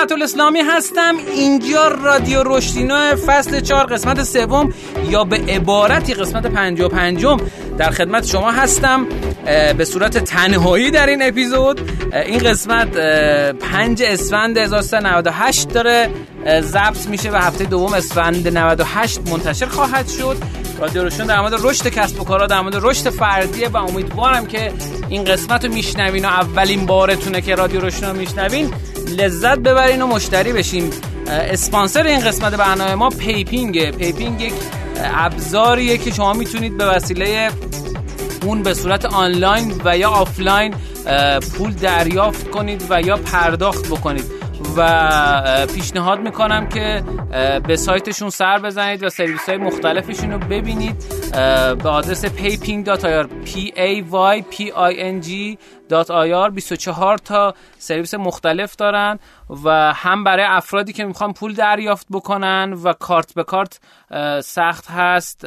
سقط الاسلامی هستم. اینجا رادیو رشدینو فصل 4 قسمت سوم یا به عبارتی قسمت 55 در خدمت شما هستم به صورت تنهایی در این اپیزود. این قسمت 5 اسفند 1398 داره ضبط میشه و هفته دوم اسفند 98 منتشر خواهد شد. رادیو روشن در مورد رشد کسب و کارها در مورد رشد فردیه و امیدوارم که این قسمت رو میشنوین و اولین بارتونه که رادیو رشدینو رو میشنوین. لذت ببرین و مشتری بشین. اسپانسر این قسمت برنامه ما پیپینگ. پیپینگ یک ابزاریه که شما می‌تونید به وسیله اون به صورت آنلاین و یا آفلاین پول دریافت کنید و یا پرداخت بکنید. و پیشنهاد می‌کنم که به سایتشون سر بزنید و سرویس های مختلفشون رو ببینید. به آدرس payping.ir p a y p i n g .ir 24 تا سرویس مختلف دارن و هم برای افرادی که می‌خوان پول دریافت بکنن و کارت به کارت سخت هست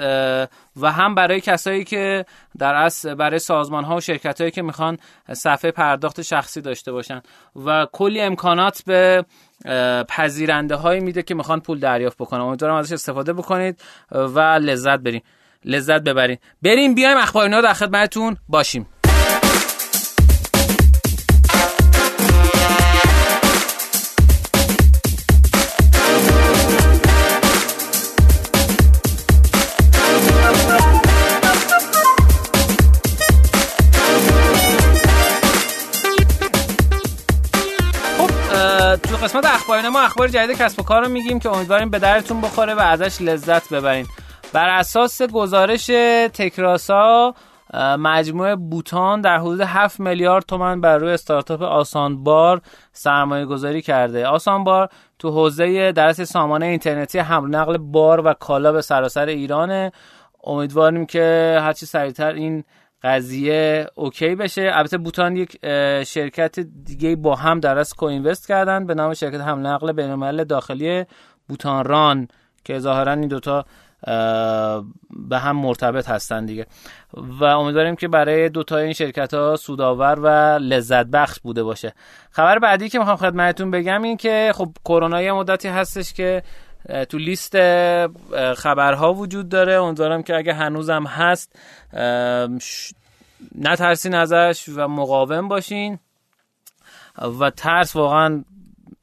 و هم برای کسایی که در اصل برای سازمان ها و شرکت هایی که می‌خوان صفحه پرداخت شخصی داشته باشن. و کلی امکانات به پذیرنده هایی میده که می‌خوان پول دریافت بکنن. امیدوارم ازش استفاده بکنید و لذت برین لذت ببرین. بریم بیایم اخبار اینا در خدمتتون باشیم. تو قسمت اخبار ما اخبار جدید کسب و کار رو میگیم که امیدواریم به درتون بخوره و ازش لذت ببرین. بر اساس گزارش تکراسا مجموعه بوتان در حدود 7 میلیارد تومن بر روی استارتاپ آسان بار سرمایه گذاری کرده. آسان بار تو حوزه درس سامانه اینترنتی حمل نقل بار و کالا به سراسر ایرانه امیدواریم که هرچی سریعتر این قضیه اوکی بشه. البته بوتان یک شرکت دیگه با هم در از کوینوست کردن به نام شرکت حمل نقل بین‌الملل داخلی بوتان ران که ظاهرا این دوتا به هم مرتبط هستن دیگه. و امیدواریم که برای دوتا این شرکت ها سودآور و لذت بخش بوده باشه. خبر بعدی که می‌خوام خدمتتون بگم این که خب کرونا یه مدتی هستش که تو لیست خبرها وجود داره. امیدوارم که اگه هنوزم هست نترسین ازش و مقاوم باشین. و ترس واقعا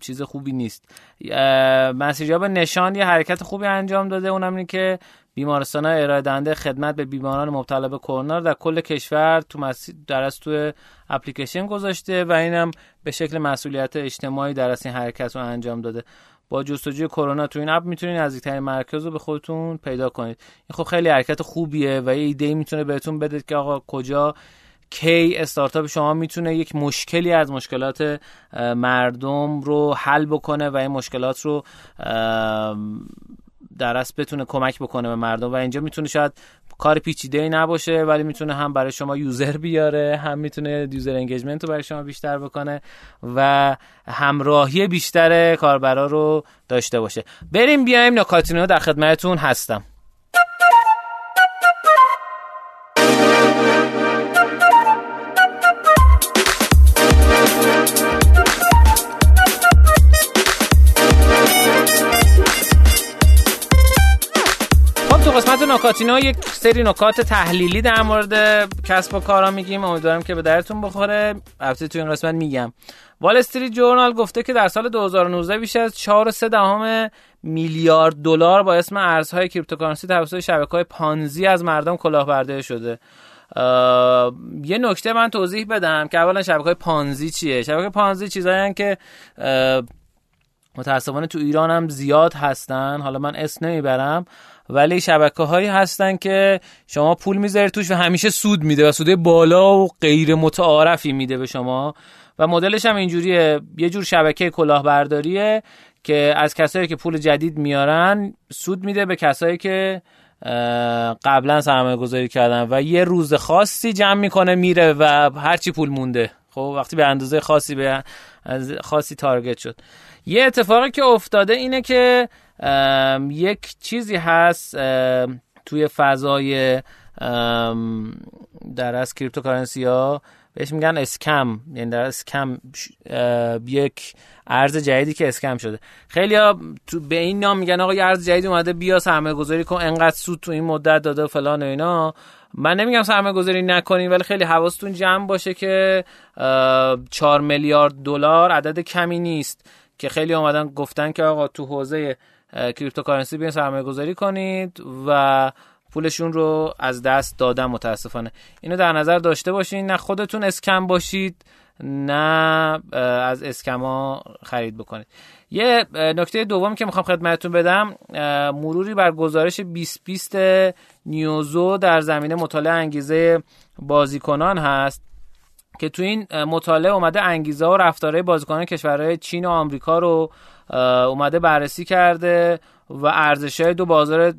چیز خوبی نیست. مسیجاب نشان یه حرکت خوبی انجام داده. اونم اینه که بیمارستان ها ارائه خدمت به بیماران مبتلا به کرونا در کل کشور تو در از تو اپلیکیشن گذاشته و اینم به شکل مسئولیت اجتماعی در این حرکت رو انجام داده. با جستجوی کرونا تو این اپ می‌تونید نزدیکترین مرکز رو به خودتون پیدا کنید. این خب خیلی حرکت خوبیه و یه ایده می‌تونه بهتون بده که آقا کجا که استارتاپ شما می‌تونه یک مشکلی از مشکلات مردم رو حل بکنه و این مشکلات رو در اصل بتونه کمک بکنه به مردم. و اینجا می‌تونه شاید کار پیچیده ای نباشه ولی می‌تونه هم برای شما user بیاره هم می‌تونه user engagement رو برای شما بیشتر بکنه و همراهی بیشتر کاربرا رو داشته باشه. بریم بیایم نکاتینو در خدمتتون هستم. نکاتینا یک سری نکات تحلیلی در مورد کسب و کارا میگیم. امیدوارم که به دردتون بخوره. البته تو این قسمت میگم. Wall Street Journal گفته که در سال 2019 بیش از 4.3 دهم میلیارد دلار با اسم ارزهای cryptocurrency توسط شبکه‌های Ponzi از مردم کلاهبرداری شده. یه نکته من توضیح بدم که اولا شبکه Ponzi چیه؟ شبکه پانزی چیزایی که متاسفانه تو ایران هم زیاد هستن. حالا من اسم نمی‌برم. ولی شبکه هایی هستن که شما پول می‌ذارید توش و همیشه سود میده و سود بالا و غیر متعارفی میده به شما. و مدلش هم اینجوریه. یه جور شبکه کلاهبرداریه که از کسایی که پول جدید میارن سود میده به کسایی که قبلا سرمایه گذاری کردن و یه روز خاصی جمع می‌کنه میره و هرچی پول مونده. خب وقتی به اندازه خاصی به خاصی target شد. یه اتفاقی که افتاده اینه که یک چیزی هست توی فضای در اصل cryptocurrency ها بهش میگن scam. یعنی در scam یک ارز جدیدی که scam شده. خیلی ها تو به این نام میگن آقا ارز جدید اومده بیا سرمایه گذاری کن انقدر سود تو این مدت داده و فلان و اینا. من نمیگم سرمایه گذاری نکنین ولی خیلی حواستون جمع باشه که 4 میلیارد دلار عدد کمی نیست. که خیلی اومدن گفتن که آقا تو حوزه cryptocurrency بیاین سرمایه گذاری کنید و پولشون رو از دست دادن متاسفانه. اینو در نظر داشته باشین نه خودتون scam باشید نه از scam ا خرید بکنید. یه نکته دوم که می‌خوام خدمتتون بدم مروری بر گزارش 2020 Newzoo در زمینه مطالعه انگیزه بازیکنان هست که تو این مطالعه اومده انگیزه و رفتارهای بازیکنان کشورهای چین و آمریکا رو اومده بررسی کرده و ارزش های دو بازار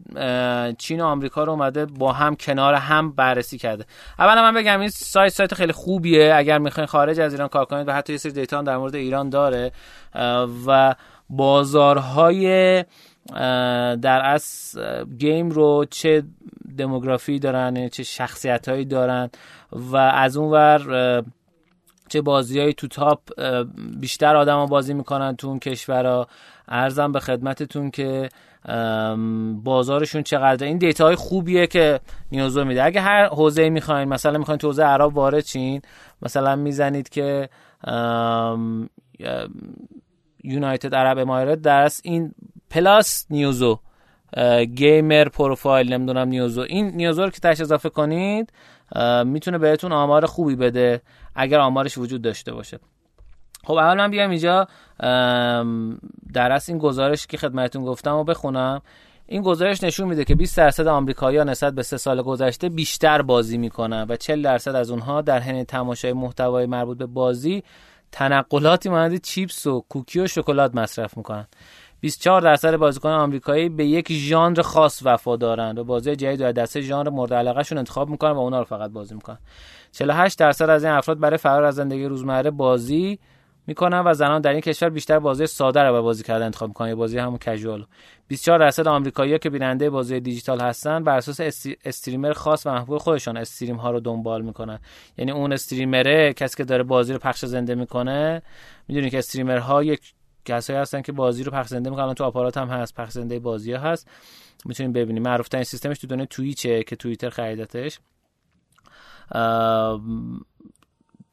چین و آمریکا رو اومده با هم کنار هم بررسی کرده. اولا من بگم این سایت سایت خیلی خوبیه. اگر می‌خواین خارج از ایران کار کنید و حتی یه سری دیتا در مورد ایران داره و بازارهای در از گیم رو چه دموگرافی دارن چه شخصیت هایی دارن و از اون ور چه بازی تو تاپ بیشتر آدما بازی می‌کنن تو اون کشورها ارزم به خدمتتون که بازارشون چقدر این دیتا های خوبیه که نیوزو میده. اگه هر حوزه می‌خواین مثلا می‌خواین تو حوزه عرب وارد چین مثلا می‌زنید که یونایتد عرب امارات درس این پلاس نیوزو گیمر پروفایل نمی‌دونم نیوزو این نیوزو رو که تش اضافه کنید می‌تونه بهتون آمار خوبی بده اگر آمارش وجود داشته باشه. خب اول من بیام اینجا. در این گزارش که خدمتتون گفتم و بخونم. این گزارش نشون میده که 20 درصد آمریکایی‌ها نسبت به سه سال گذشته بیشتر بازی می‌کنن و 40 درصد از اونها در حین تماشای محتوای مربوط به بازی تنقلاتی مانند چیپس و کوکی و شکلات مصرف می‌کنن. 24 درصد بازیکن آمریکایی به یک ژانر خاص وفادارن و بازی جدید در دسته ژانر مورد علاقه شون انتخاب می‌کنن و اونا رو فقط بازی می‌کنن. 48 درصد از این افراد برای فرار از زندگی روزمره بازی می‌کنن و زنان در این کشور بیشتر بازی ساده رو بازی کردن انتخاب می‌کنن یا بازی همون کژوال 24 درصد آمریکایی‌ها که بیننده بازی دیجیتال هستن بر اساس استریمر خاص و محبوب خودشان استریم ها رو دنبال می‌کنن. یعنی اون streamer ه کسی که داره بازی رو پخش زنده می‌کنه می‌دونی که streamer ها یک کسایی هستن که بازی رو پخش زنده می‌کنن. تو آپارات هم هست. پخش زنده بازی ها هست. می‌تونید ببینید معروف ترین سیستمش تو دنیا Twitch ه که توییتر خریدتش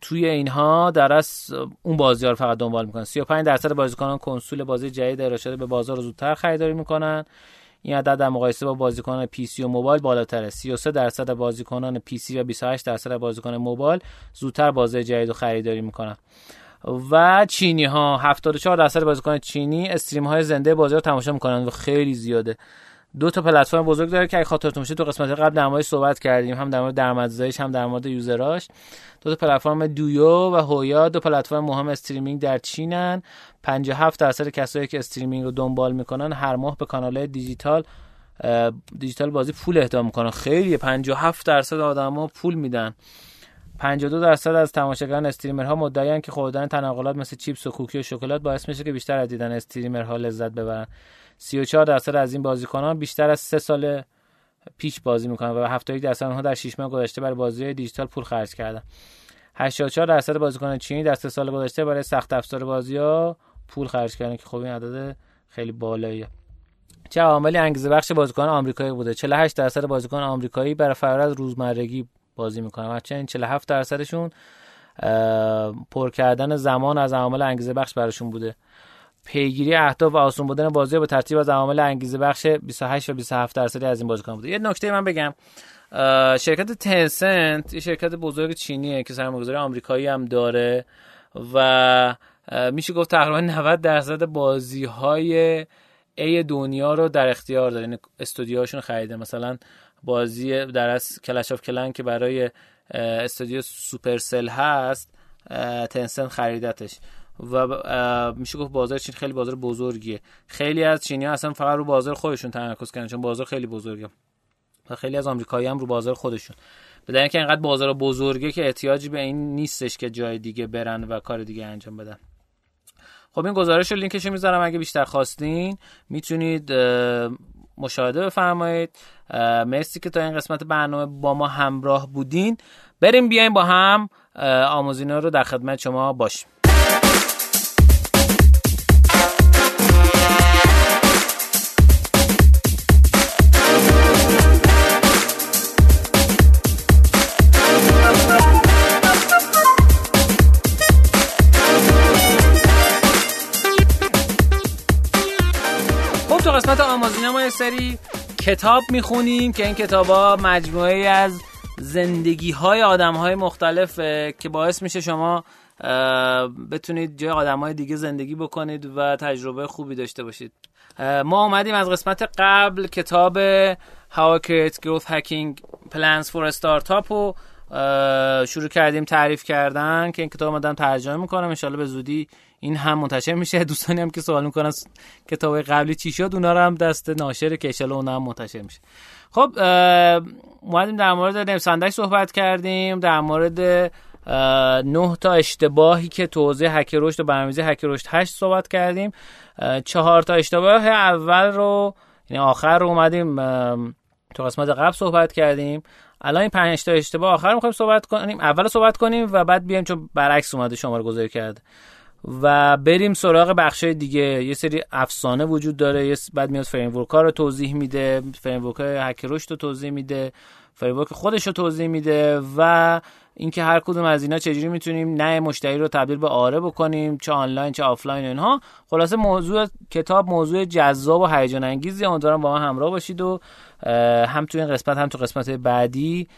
توی اینها در اصل اون بازی ها رو فقط دنبال می‌کنن. 35 درصد بازیکنان کنسول بازی جدید ارائه به بازار زودتر خریداری می‌کنن. این عدد در مقایسه با بازیکنان PC و موبایل بالاتره. 33 درصد بازیکنان PC و 28 درصد بازیکنان موبایل زودتر بازی جدید رو خریداری می‌کنن. و چینی ها 74 درصد بازیکن چینی stream های زنده بازی رو تماشا می‌کنن و خیلی زیاده. دو تا پلتفرم بزرگ داره که اگه خاطرتون باشه تو قسمت قبل در موردش صحبت کردیم. هم در مورد درآمدزاییش هم در مورد user اش. دو تا پلتفرم Douyu و Huya دو پلتفرم مهم streaming در چینن. 57 درصد کسایی که streaming رو دنبال می‌کنن هر ماه به کانال دیجیتال دیجیتال بازی پول اهدا می‌کنن. خیلی 57 درصد آدما پول میدن. 52 درصد از تماشاگران استریمرها مدعیان که خوردن تنقلات مثل چیپس و کوکی و شکلات باعث میشه که بیشتر از دیدن استریمرها لذت ببرن 34 درصد از این بازیکنان بیشتر از 3 سال پیش بازی می‌کنن و 71 درصد اونها در 6 ماه گذشته برای بازی دیجیتال پول خرج کردن 84 درصد بازیکنان چینی در 3 سال گذشته برای سخت افزار بازی ها پول خرج کردن که خب این عدد خیلی بالاییه. چه عاملی انگیزه بخش بازیکن آمریکایی بوده؟ 48 درصد بازیکن آمریکایی برای فرار از روزمرگی بازی می‌کنن. این 47 درصدشون پر کردن زمان از عوامل انگیزه بخش براشون بوده. پیگیری اهداف و آسون بودن بازی به ترتیب از عوامل انگیزه بخش 28 و 27 درصدی از این بازیکن بوده. یه نکته من بگم. شرکت تنسنت یه شرکت بزرگ چینیه که سرمایه‌گذاری آمریکایی هم داره و میشه گفت تقریبا 90 درصد بازی های ای دنیا رو در اختیار داره. یعنی استودیوهاشون خریده. مثلا بازی در اصل Clash of Clans که برای استودیو Supercell هست Tencent خریدتش. و میشه گفت بازار چین خیلی بازار بزرگیه. خیلی از چینی ها اصلا فقط رو بازار خودشون تمرکز کردن چون بازار خیلی بزرگه. و خیلی از آمریکایی هم رو بازار خودشون. به دلیل اینکه اینقدر بازار بزرگه که احتیاجی به این نیستش که جای دیگه برن و کار دیگه انجام بدن. خب این گزارش رو لینکش می‌ذارم اگه بیشتر خواستین می‌تونید مشاهده بفرمایید. مرسی که تا این قسمت برنامه با ما همراه بودین. بریم بیایم با هم آموزینا رو در خدمت شما باشیم. کتاب می‌خونیم که این کتاب ها مجموعه از زندگی های آدم های مختلف که باعث میشه شما بتونید جای آدم های دیگه زندگی بکنید و تجربه خوبی داشته باشید. ما اومدیم از قسمت قبل کتاب How Create Growth Hacking Plans for Startup رو شروع کردیم تعریف کردن که این کتاب مدام ترجمه می‌کنم. انشالله به زودی این هم منتشر میشه. دوستانی هم که سوال می‌کنن کتاب قبلی چی شد اونا رو هم دست ناشر انشالله اونا هم منتشر میشه. خب اومدیم در مورد نویسندش صحبت کردیم. در مورد نه تا اشتباهی که توضیح هک رشد و برنامه‌ریزی هک رشد 8 صحبت کردیم. چهار تا اشتباه اول رو یعنی آخر رو اومدیم تو قسمت قبل صحبت کردیم. الان این پنج تا اشتباه آخر می‌خوایم صحبت کنیم اول صحبت کنیم و بعد بیایم چون برعکس اومده شما رو گذاری کرده. و بریم سراغ بخش دیگه. یه سری افسانه وجود داره. یه بعد میاد فریم ها رو توضیح میده. framework hack رو توضیح میده. فریم خودش رو توضیح میده و اینکه هر کدوم از اینا چجوری می‌تونیم نه مشتری رو تبدیل به آره بکنیم چه آنلاین چه آفلاین اینها. خلاصه موضوع کتاب موضوع جذاب و هیجان انگیزی. امیدوارم با ما همراه باشید و هم تو این قسمت هم تو قسمت بعدی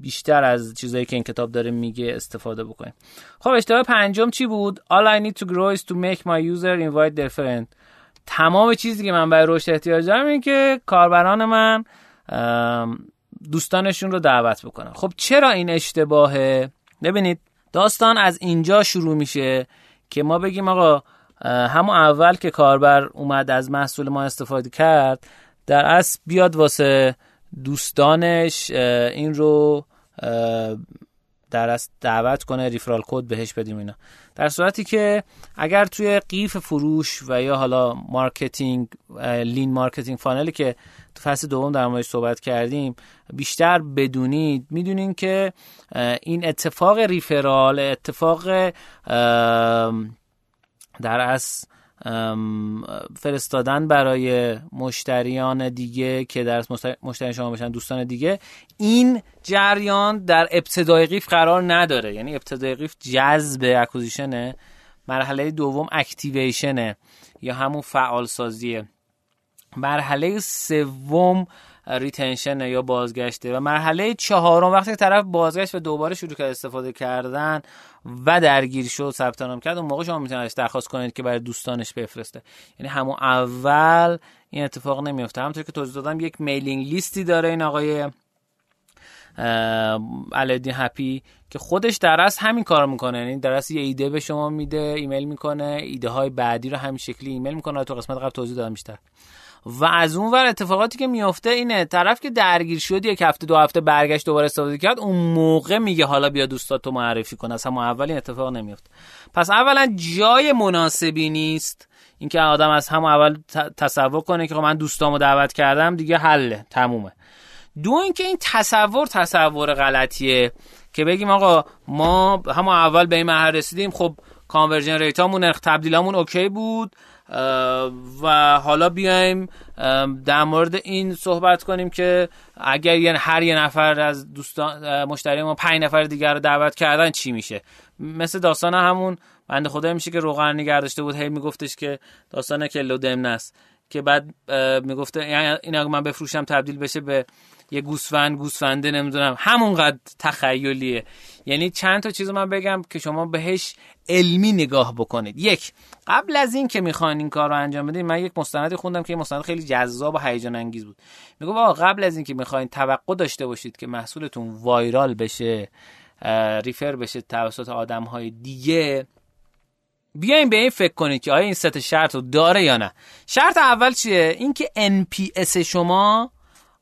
بیشتر از چیزایی که این کتاب داره میگه استفاده بکنیم. خب اشتباه پنجم چی بود؟ All I need to grow is to make my user invite their friend. تمام چیزی که من برای رشد احتیاج دارم این که کاربران من دوستانشون رو دعوت بکنن. خب چرا این اشتباهه؟ ببینید داستان از اینجا شروع میشه که ما بگیم آقا همون اول که کاربر اومد از محصول ما استفاده کرد در اصل بیاد واسه دوستانش این رو در اصل دعوت کنه referral code بهش بدیم اینا. در صورتی که اگر توی قیف فروش و یا حالا marketing lean marketing funnel ی که تو فصل دوم در موردش صحبت کردیم بیشتر بدونید می‌دونین که این اتفاق referral اتفاق در اصل فرستادن برای مشتریان دیگه که در مشتری شما بشن دوستان دیگه این جریان در ابتدای قیف قرار نداره. یعنی ابتدای قیف جذب acquisition ه مرحله دوم activation ه یا همون فعال سازیه مرحله سوم retention یا بازگشته و مرحله چهارم وقتی طرف بازگشت و دوباره شروع کرد استفاده کردن و درگیر شد ثبت نام کرد اون موقع شما می‌تونید درخواست کنید که برای دوستانش بفرسته. یعنی همون اول این اتفاق نمیفته همونطور که توضیح دادم یک میلینگ لیستی داره این آقای علادین هپی که خودش در اصل همین کار می‌کنه. یعنی در یه ایده به شما میده ایمیل می‌کنه ایده های بعدی رو همین شکلی ایمیل می‌کنه. تو قسمت قبل توضیح دادم بیشتر. و از اون ور اتفاقاتی که میافته اینه طرف که درگیر شد یک هفته دو هفته برگشت دوباره استفاده کرد اون موقع میگه حالا بیا دوستات تو معرفی کن از همون اول این اتفاق نمیافته پس اولا جای مناسبی نیست اینکه آدم از همون اول تصور کنه که خب من دوستامو دعوت کردم دیگه حله تمومه. دو اینکه این تصور تصور غلطیه که بگیم آقا ما همون اول به این مرحله رسیدیم خب conversion rate امون تبدیلامون okay بود. و حالا بیایم در مورد این صحبت کنیم که اگر یعنی هر یه نفر از دوستان مشتری ما پنج نفر دیگر رو دعوت کردن چی میشه؟ مثل داستان همون بنده خدا میشه که روغن نگه داشته بود هی میگفتش که داستان کلو دمنه است که بعد می‌گفته یعنی این اگه من بفروشم تبدیل بشه به یه گوسفند گوسفنده نمی‌دونم همونقدر تخیلیه. یعنی چند تا چیز من بگم که شما بهش علمی نگاه بکنید. یک قبل از این که می‌خواین این کار رو انجام بدید من یک مستندی خوندم که این مستند خیلی جذاب و هیجان انگیز بود. میگه آقا قبل از این که می‌خواین توقع داشته باشید که محصولتون وایرال بشه ریفر بشه توسط آدم های دیگه بیاین به این فکر کنید که آیا این ست شرط رو داره یا نه. شرط اول چیه؟ اینکه NPS شما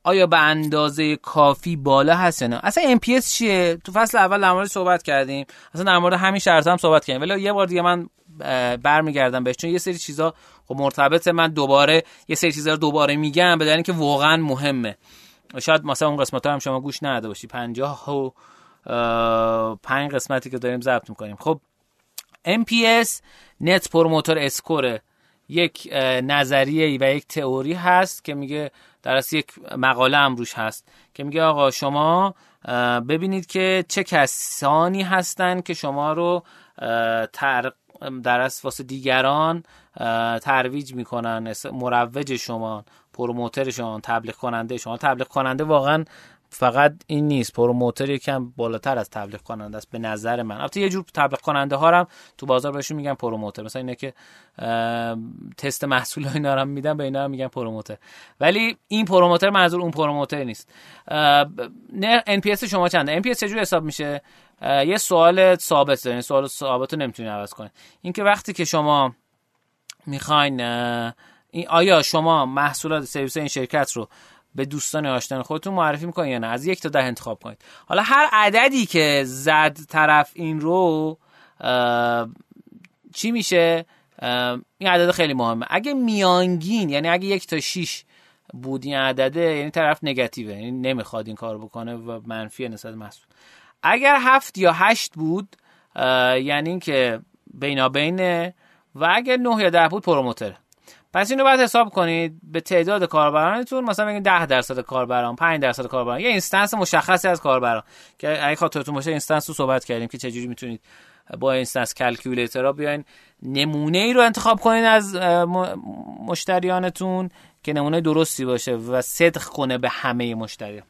آیا به اندازه کافی بالا هست یا نه. اصلا MPS چیه؟ تو فصل اول در مورد صحبت کردیم. اصلا در مورد همین شرط هم صحبت کردیم. ولی یه بار دیگه من برمیگردم بهش. چون یه سری چیزا خب مرتبط من دوباره یه سری چیزا رو دوباره میگم به اینکه واقعا مهمه. شاید مثلا اون قسمت ها هم شما گوش نداده باشی. 50 و پنج قسمتی که داریم ضبط می‌کنیم. خب NPS Net Promoter Score ه یک نظریه و یک تئوری هست که میگه در یک مقاله هم روش هست که میگه آقا شما ببینید که چه کسانی هستن که شما رو در اصل دیگران ترویج می‌کنن مروج شما پروموتر شما تبلیغ کننده شما. تبلیغ کننده واقعا فقط این نیست. پروموتر یکم بالاتر از تبلیغ کننده است به نظر من. البته یه جور تبلیغ کننده ها هم تو بازار بهشون میگن پروموتر. مثلا اینه که تست محصول اینا رو میدن به اینا هم میگن پروموتر. ولی این پروموتر منظور اون پروموتر نیست. نه NPS شما چنده؟ NPS چجوری حساب میشه؟ یه سوال ثابت دارین سوال ثابت رو نمی‌تونین عوض کنین اینکه وقتی که شما می‌خواین این آیا شما محصولات سرویس این شرکت رو به دوستان آشنایان خودتون معرفی می‌کنید یا نه؟ از یک تا ده انتخاب کنید. حالا هر عددی که زد طرف این رو چی میشه؟ این عدد خیلی مهمه. اگه میانگین یعنی اگه یک تا 6 بود این عدده یعنی طرف نگاتیوه یعنی نمی‌خواد این کار بکنه و منفی نسبت محصول. اگر هفت یا هشت بود یعنی اینکه بینابینه و اگر نه یا ده بود promoter ه. پس اینو باید حساب کنید به تعداد کاربرانتون مثلا بگید 10 درصد کاربران 5 درصد کاربران یه instance مشخصی از کاربران. که اگه خاطرتون باشه instance رو صحبت کردیم که چجوری می‌تونید با instance calculator بیاین. نمونه ای رو انتخاب کنید از مشتریانتون که نمونه درستی باشه و صدق کنه به همه مشتریان.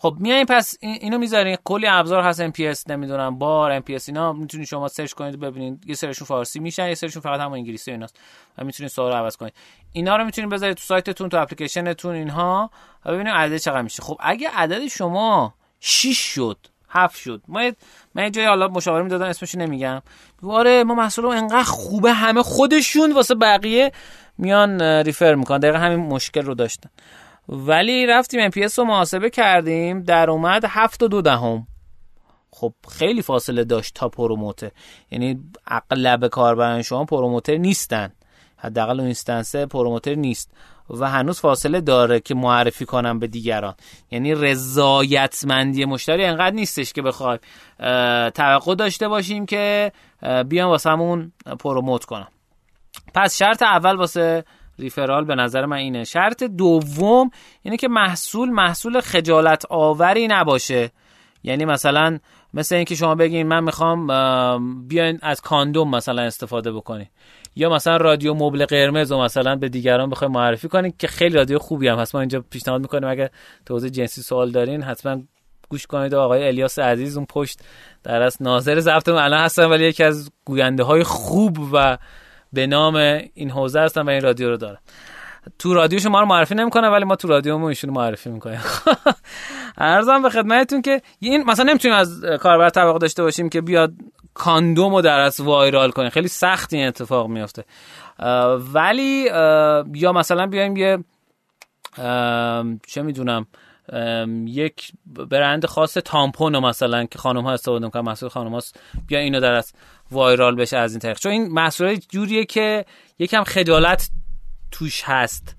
خب میایین پس اینو می‌ذارین. کلی ابزار هست ام نمی‌دونم بار ام اینا. می‌تونید شما search کنید ببینید. یه سرشون فارسی میشن یه سرشون فقط هم انگلیسی ایناست. و می‌تونید سوال عوض کنید. اینا رو می‌تونید بذارید تو سایتتون تو اپلیکیشنتون اینها. و ببینید عدد چقدر میشه. خب اگه عدد شما 6 شد هفت شد. ما من جای حالا مشاوره می‌دادم اسمش نمیگم. آره ما محصول انقدر خوبه همه خودشون واسه بقیه میان refer می‌کنن. دقیقا همین مشکل رو داشتن. ولی رفتیم MPS رو محاسبه کردیم در اومد هفت و دو دهم. خب خیلی فاصله داشت تا پروموتر یعنی اغلب کاربران شما پروموتر نیستن. حداقل اون اینستنسه پروموتر نیست. و هنوز فاصله داره که معرفی کنم به دیگران. یعنی رضایتمندی مشتری انقدر نیستش که بخوای توقع داشته باشیم که بیان واسمون پروموت کنم. پس شرط اول واسه ریفرال به نظر من اینه. شرط دوم یعنی که محصول محصول خجالت آوری نباشه. یعنی مثلا مثل اینکه شما بگین من می‌خوام بیاین از کاندوم مثلا استفاده بکنی یا مثلا رادیو مبل قرمز و مثلا به دیگران بخوای معرفی کنین که خیلی رادیو خوبی هم هست. ما اینجا پیشنهاد می‌کنیم اگه توضیح جنسی سوال دارین حتما گوش کنید. آقای الیاس عزیز اون پشت در از ناظر ضبط الان هستن ولی یکی از گوینده های خوب و به نام این حوزه هستن و این رادیو رو دارن تو رادیو شما رو معرفی نمی‌کنه ولی ما تو رادیو ما ایشونو معرفی می‌کنیم. ارزم به خدمتتون که این مثلا نمی‌تونیم از کاربر توقع داشته باشیم که بیاد کاندوم رو در از وایرال کنه. خیلی سخت این اتفاق میفته ولی یا مثلا بیایم یه چه می‌دونم یک برند خاص تامپون مثلا که خانم ها استفاده می‌کنن محصول خانم هاست بیا اینو در از وایرال بشه از این طریق. چون این محصول جوریه که یکم خجالت توش هست.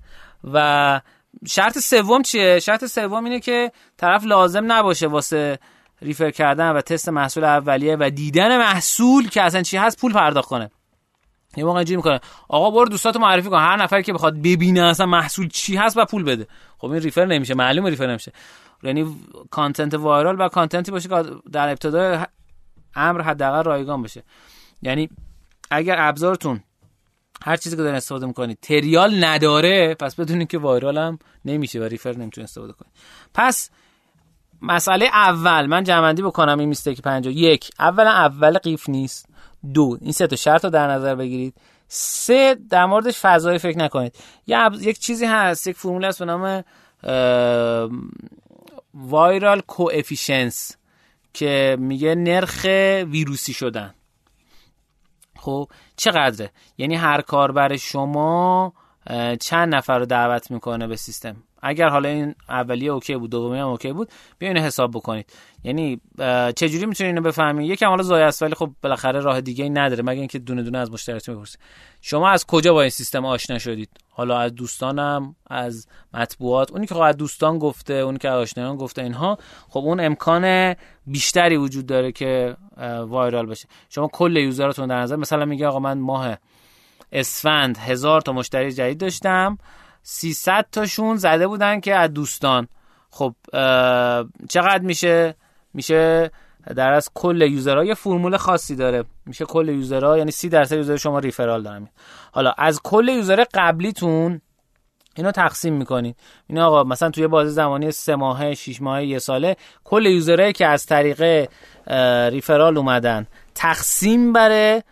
و شرط سوم چیه؟ شرط سوم اینه که طرف لازم نباشه واسه ریفر کردن و تست محصول اولیه و دیدن محصول که اصلا چی هست پول پرداخت کنه. یه موقع اینجوری می‌کنه. آقا برو دوستاتو معرفی کن. هر نفری که بخواد ببینه اصلا محصول چی هست و پول بده. خب این ریفر نمیشه معلومه ریفر نمیشه. یعنی کانتنت وایرال و کانتنتی باشه که در ابتدای امر حداقل رایگان بشه یعنی اگر ابزارتون هر چیزی که دارین استفاده می‌کنید تریال نداره پس بدونید که وایرال هم نمیشه و ریفر نمی‌تونه استفاده کنید. پس مسئله اول من جمعندی بکنم این میستیک 50 یک. اولا اول قیف نیست. دو این سه تا شرط رو در نظر بگیرید. سه در موردش فضایی فکر نکنید. یک چیزی هست یک فرمول هست به نام viral coefficient که میگه نرخ ویروسی شدن. خب چقدره؟ یعنی هر کاربر شما چند نفر رو دعوت می‌کنه به سیستم؟ اگر حالا این اولیه OK بود دومی هم OK بود بیاین حساب بکنید. یعنی چجوری می‌تونید اینو بفهمید یکم حالا ضایع است ولی خب بالاخره راه دیگه ای نداره مگه اینکه دونه دونه از مشتریاتون بپرسید شما از کجا با این سیستم آشنا شدید؟ حالا از دوستانم از مطبوعات اونی که خب دوستان گفته اونی که آشنایان گفته اینها. خب اون امکان بیشتری وجود داره که وایرال بشه. شما کل یوزراتون در نظر مثلا میگه آقا من ماه اسفند هزار تا مشتری جدید داشتم. 300 تاشون زده بودن که از دوستان. خب چقدر میشه؟ میشه در از کل یوزرها یه فرمول خاصی داره. میشه کل یوزرها یعنی 30 درصد یوزر شما ریفرال دارن. حالا از کل user قبلیتون اینو تقسیم می‌کنید. این آقا مثلا توی بازه زمانی سه ماهه 6 ماهه یه ساله کل user هایی که از طریق referral اومدن تقسیم بره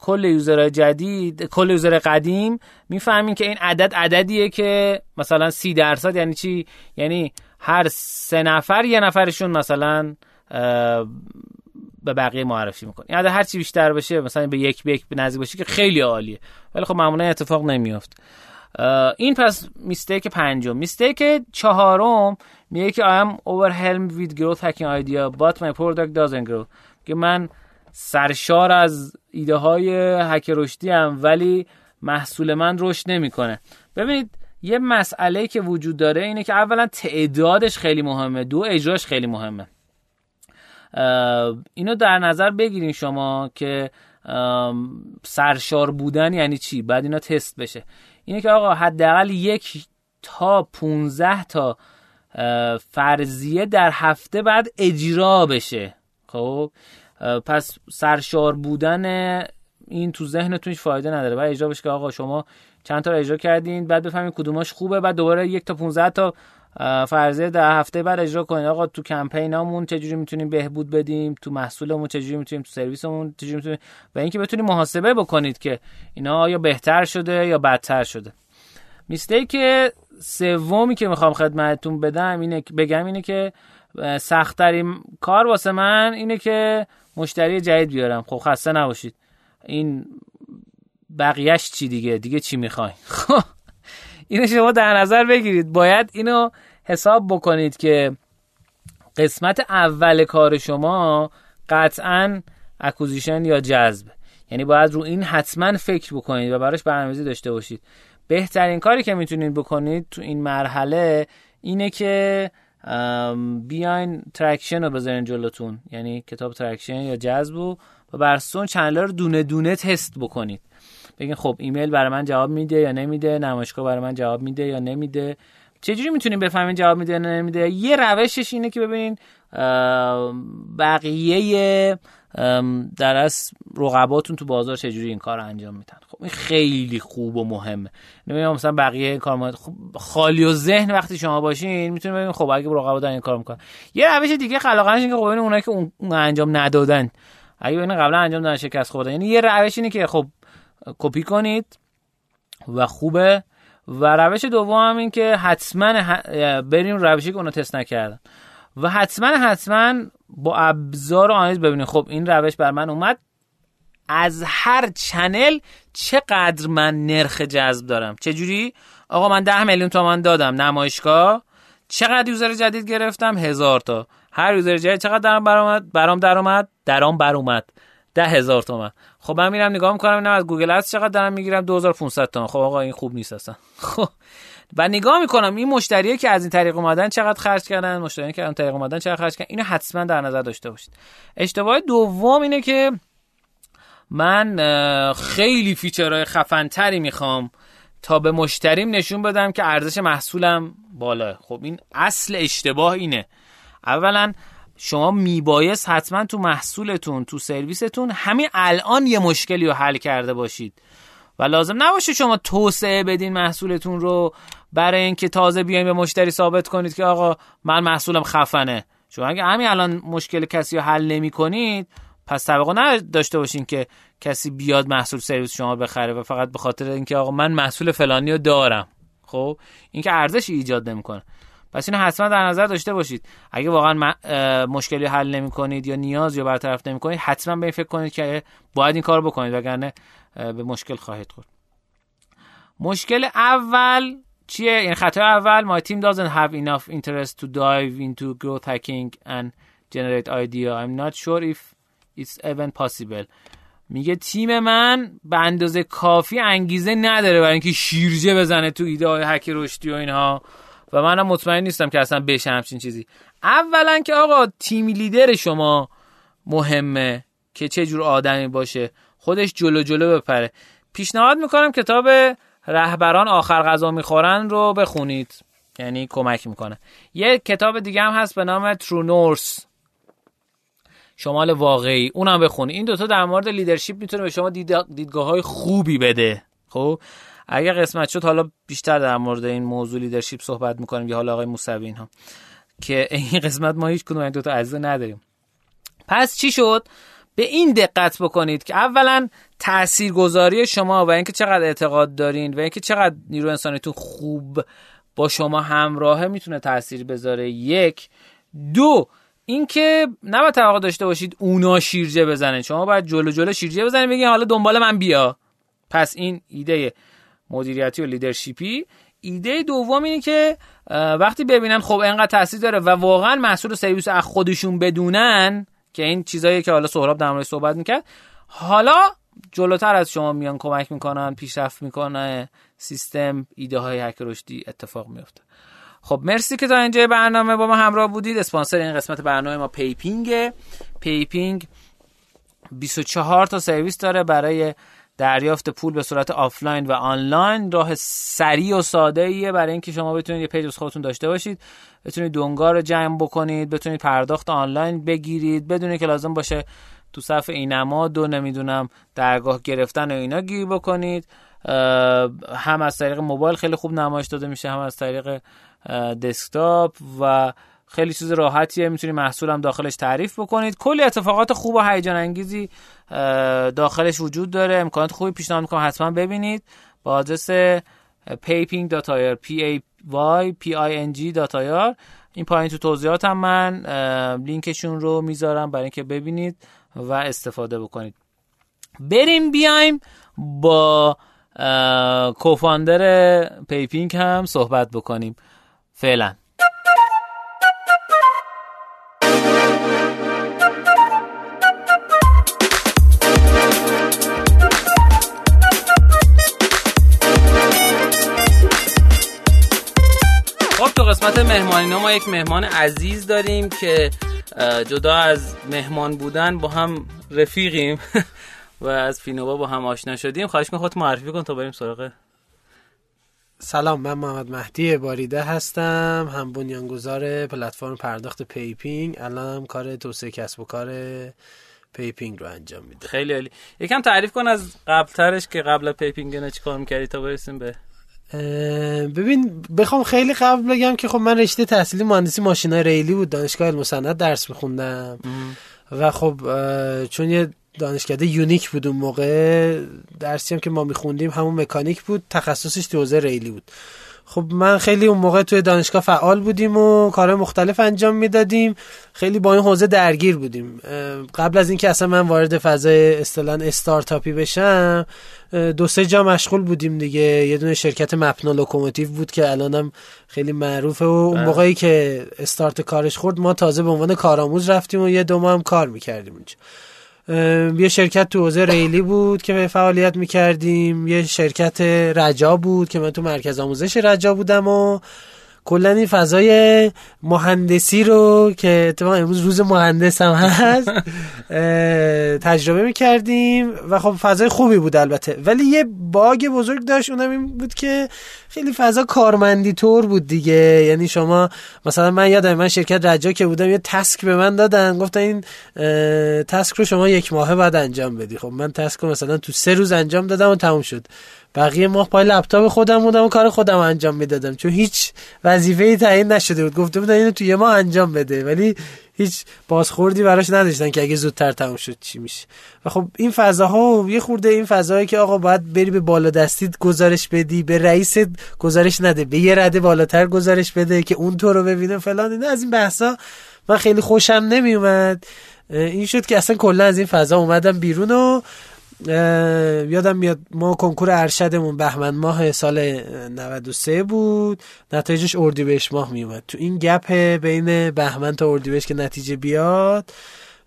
کل user جدید کل user قدیم می‌فهمیم که این عدد عددیه که مثلا سی درصد یعنی چی؟ یعنی هر سه نفر یه نفرشون مثلا به بقیه معرفی می‌کنه. یعنی هر چی بیشتر بشه مثلا به یک به یک نزدیک باشه که خیلی عالیه. ولی خب معمولا اتفاق نمیافت. این پس میستیک پنجم. میستیک چهارم میگه که I am overwhelmed with growth hacking idea but my product doesn't grow. که من سرشار از ایده های هک رشدی هم ولی محصول من رشد نمی‌کنه. ببینید یه مسئله که وجود داره اینه که اولا تعدادش خیلی مهمه دو اجراش خیلی مهمه. اینو در نظر بگیرین شما که سرشار بودن یعنی چی؟ بعد اینا تست بشه. اینه که آقا حداقل یک تا 15 تا فرضیه در هفته بعد اجرا بشه. خب؟ پس سرشار بودن این تو ذهنتون فایده نداره. بعد اجرا بشه که آقا شما چند تا اجرا کردین بعد بفهمید کدوماش خوبه بعد دوباره یک تا 15 تا فرضیه در هفته بعد اجرا کنید آقا تو کمپینامون چجوری می‌تونیم بهبود بدیم؟ تو محصولمون چجوری می‌تونیم؟ تو سرویسمون چجوری می‌تونیم؟ و اینکه بتونید محاسبه بکنید که اینا آیا بهتر شده یا بدتر شده. میستیک سومی که می‌خوام خدمتتون بدم اینه بگم اینه که سختترین کار واسه من اینه که مشتری جدید بیارم. خب خسته نباشید. این بقیهش چی دیگه؟ دیگه چی می‌خواین؟ خب اینو شما در نظر بگیرید. باید اینو حساب بکنید که قسمت اول کار شما قطعا acquisition یا جذب. یعنی باید رو این حتما فکر بکنید و براش برنامه‌ریزی داشته باشید. بهترین کاری که می‌تونید بکنید تو این مرحله اینه که بیاین traction رو بذارین جلوتون. یعنی کتاب traction یا جذب و برسون channel رو دونه دونه تست بکنید. بگین خب ایمیل برای من جواب میده یا نمیده؟ نمایشگاه برای من جواب میده یا نمیده؟ چجوری می‌تونیم بفهمین جواب میده یا نمیده؟ یه روشش اینه که ببینین بقیه در از رقباتون تو بازار چجوری این کار انجام میدن؟ خب این خیلی خوب و مهمه. نمی‌دونم مثلا بقیه این کار خب خالی و ذهن وقتی شما باشین می‌تونید ببینید خب اگه رقبا دارن این کار می‌کنن. یه روش دیگه خلاقانش اینه که خب اونایی که اون انجام ندادن. اگه این قبلا انجام دادن شکست خوردن. یعنی یه روش اینه که خب کپی کنید و خوبه. و روش دوم هم این که حتما بریم روشی که اونو تست نکردن. و حتما حتما با ابزار آنالیز ببینید. خب این روش بر من اومد. از هر channel چقدر من نرخ جذب دارم؟ چجوری؟ آقا من ده میلیون تومان دادم نمایشگاه. چقدر user جدید گرفتم؟ هزار تا. هر user جدید چقدر درام برآمد برام درآمد درام برآمد ده هزار تومن خب من میرم نگاه می‌کنم اینم از Google Ads چقدر دارم می‌گیرم؟ 2500 تومن خب آقا این خوب نیست اصلا. خب و نگاه می‌کنم این مشتریه که از این طریق اومدن چقدر خرج کردن مشتریایی که از این طریق اومدن چقدر خرج کردن اینو حتما در نظر داشته باشید. اشتباه دوم اینه که من خیلی feature های خفنتری می‌خوام تا به مشتریم نشون بدم که ارزش محصولم بالا خب این اصل اشتباه اینه. اولا شما میبایست حتما تو محصولتون تو سرویستون همین الان یه مشکلی رو حل کرده باشید. و لازم نباشه شما توسعه بدین محصولتون رو. برای اینکه تازه بیاین به مشتری ثابت کنید که آقا من محصولم خفنه. شما اگه همین الان مشکل کسی رو حل نمی کنید پس توقع نداشته باشین که کسی بیاد محصول سرویس شما بخره و فقط به خاطر اینکه آقا من محصول فلانی رو دارم. خب؟ اینکه ارزشی ایجاد نمی‌کنه. پس اینو حتما در نظر داشته باشید. اگه واقعا مشکلی حل نمی کنید یا نیاز یا برطرف نمی کنید حتما به این فکر کنید که باید این کار بکنید وگرنه به مشکل خواهید خورد. مشکل اول چیه؟ این خطای اول my team doesn't have enough interest to dive into growth hacking and generate idea. I'm not sure if it's even possible. میگه تیم من به اندازه کافی انگیزه نداره برای اینکه شیرجه بزنه تو ایده های هک رشدی و اینها. و منم مطمئن نیستم که اصلا بشه همچین چیزی. اولا که آقا تیم لیدر شما مهمه که چه جور آدمی باشه. خودش جلو جلو بپره. پیشنهاد می‌کنم کتاب رهبران آخر غذا می‌خورن رو بخونید. یعنی کمک می‌کنه. یه کتاب دیگه هم هست به نام ترونورس شمال واقعی. اونم بخونید. این دوتا در مورد لیدرشپ می‌تونه به شما دیدگاه های خوبی بده. خب؟ اگر قسمت شد حالا بیشتر در مورد این موضوع لیدرشپ صحبت می‌کنیم یا حالا آقای موسوی ها که این قسمت ما هیچ کدوم این دوتا عزیزه نداریم. پس چی شد؟ به این دقت بکنید که اولا تاثیرگذاری شما و اینکه چقدر اعتقاد دارین و اینکه چقدر نیرو انسانیتون خوب با شما همراهه می‌تونه تاثیر بذاره. یک. دو اینکه نباید توقع داشته باشید اونا شیرجه بزنن شما باید جلو جلو شیرجه بزنید بگین حالا دنبال من بیا. پس این ایده مدیریتی و leadership ی ایده دوم اینه که وقتی ببینن خب انقدر تاثیر داره و واقعا محصول سرویس از خودشون بدونن که این چیزایی که حالا سهراب در مورد صحبت می‌کرد حالا جلوتر از شما میان کمک می‌کنن پیشرفت می‌کنه سیستم ایده های هک رشدی اتفاق میفته خب مرسی که تا اینجا برنامه با ما همراه بودید. اسپانسر این قسمت برنامه ما پیپینگ پیپینگ 24 تا سرویس داره برای دریافت پول به صورت آفلاین و آنلاین راه سریع و ساده ایه برای اینکه شما بتونید یه page از خودتون داشته باشید. بتونید دنگا رو جمع بکنید بتونید پرداخت آنلاین بگیرید. بدون که لازم باشه تو صف اینماد و نمی‌دونم درگاه گرفتن و اینا گیر بکنید. هم از طریق موبایل خیلی خوب نمایش داده میشه هم از طریق دسکتاپ و خیلی چیز راحتیه می‌تونید محصول هم داخلش تعریف بکنید. کلی اتفاقات خوب و هیجان انگیزی داخلش وجود داره. امکانات خوبی پیشنهاد می‌کنم حتما ببینید. با آدرس payping.ir p a y p i n g.ir این پایین تو توضیحات هم من لینکشون رو می‌ذارم برای اینکه ببینید و استفاده بکنید. بریم بیایم با کوفاندر پیپینگ هم صحبت بکنیم. فعلا. قسمت مهمانی ما یک مهمان عزیز داریم که جدا از مهمان بودن با هم رفیقیم و از فینوبا با هم آشنا شدیم. خواهش می‌کنم خودت معرفی کن تا بریم سراغ. سلام من محمد مهدی باریده هستم هم بنیانگذار پلتفرم پرداخت پیپینگ. الان کار توسعه کسب و کار پیپینگ رو انجام میده خیلی عالی. یکم تعریف کن از قبلترش که قبل پیپینگ نه چیکار می‌کردی تا برسیم به ببین بخوام خیلی قبل بگم که خب من رشته تحصیلی مهندسی ماشینای ریلی بود دانشگاه علم درس میخوندم. و خب چون یه دانشکده unique بود اون موقع درسی هم که ما میخوندیم همون مکانیک بود تخصصش تو ریلی بود. خب من خیلی اون موقع توی دانشگاه فعال بودیم و کار مختلف انجام می‌دادیم. خیلی با این حوزه درگیر بودیم. قبل از اینکه اصلا من وارد فضای اصطلاحا استارتاپی بشم دو سه جا مشغول بودیم دیگه. یه دونه شرکت مپنا لوکوموتیو بود که الانم خیلی معروفه و اون بله. موقعی که استارت کارش خورد ما تازه به عنوان کارآموز رفتیم و یه دو ماه هم کار می‌کردیم اونجا. یه شرکت تو حوزه ریلی بود که فعالیت می‌کردیم. یه شرکت رجا بود که من تو مرکز آموزش رجا بودم و کلا این فضای مهندسی رو که اتفاقا امروز روز مهندس هم هست تجربه می‌کردیم و خب فضای خوبی بود البته. ولی یه باگ بزرگ داشت اونم این بود که خیلی فضا کارمندی طور بود دیگه. یعنی شما مثلا من یادم من شرکت رجا که بودم یه تسک به من دادن گفتن این تسک رو شما یک ماهه بعد انجام بدی. خب من تسک رو مثلا تو سه روز انجام دادم و تموم شد. بقیه ماه پای لپتاپ خودم بودم و کار خودم انجام می‌دادم. چون هیچ وظیفه ای تعیین نشده بود. گفته بودن اینو تو یه ماه انجام بده. ولی هیچ بازخوردی براش نداشتن که اگه زودتر تموم شد چی میشه. و خب این فضاها یه خورده این فضایی که آقا باید بری به بالا دستید گزارش بدی به رئیس گزارش نده به یه رده بالاتر گزارش بده که اون تو رو ببینه فلان. نه از این بحثا من خیلی خوشم نمیومد این شد که اصلا کلا از این فضا اومدم بیرون و یادم میاد ما کنکور ارشدمون بهمن ماه سال 93 بود. نتایجش اردیبهشت ماه میومد تو این گپ بین بهمن تا اردیبهشت که نتیجه بیاد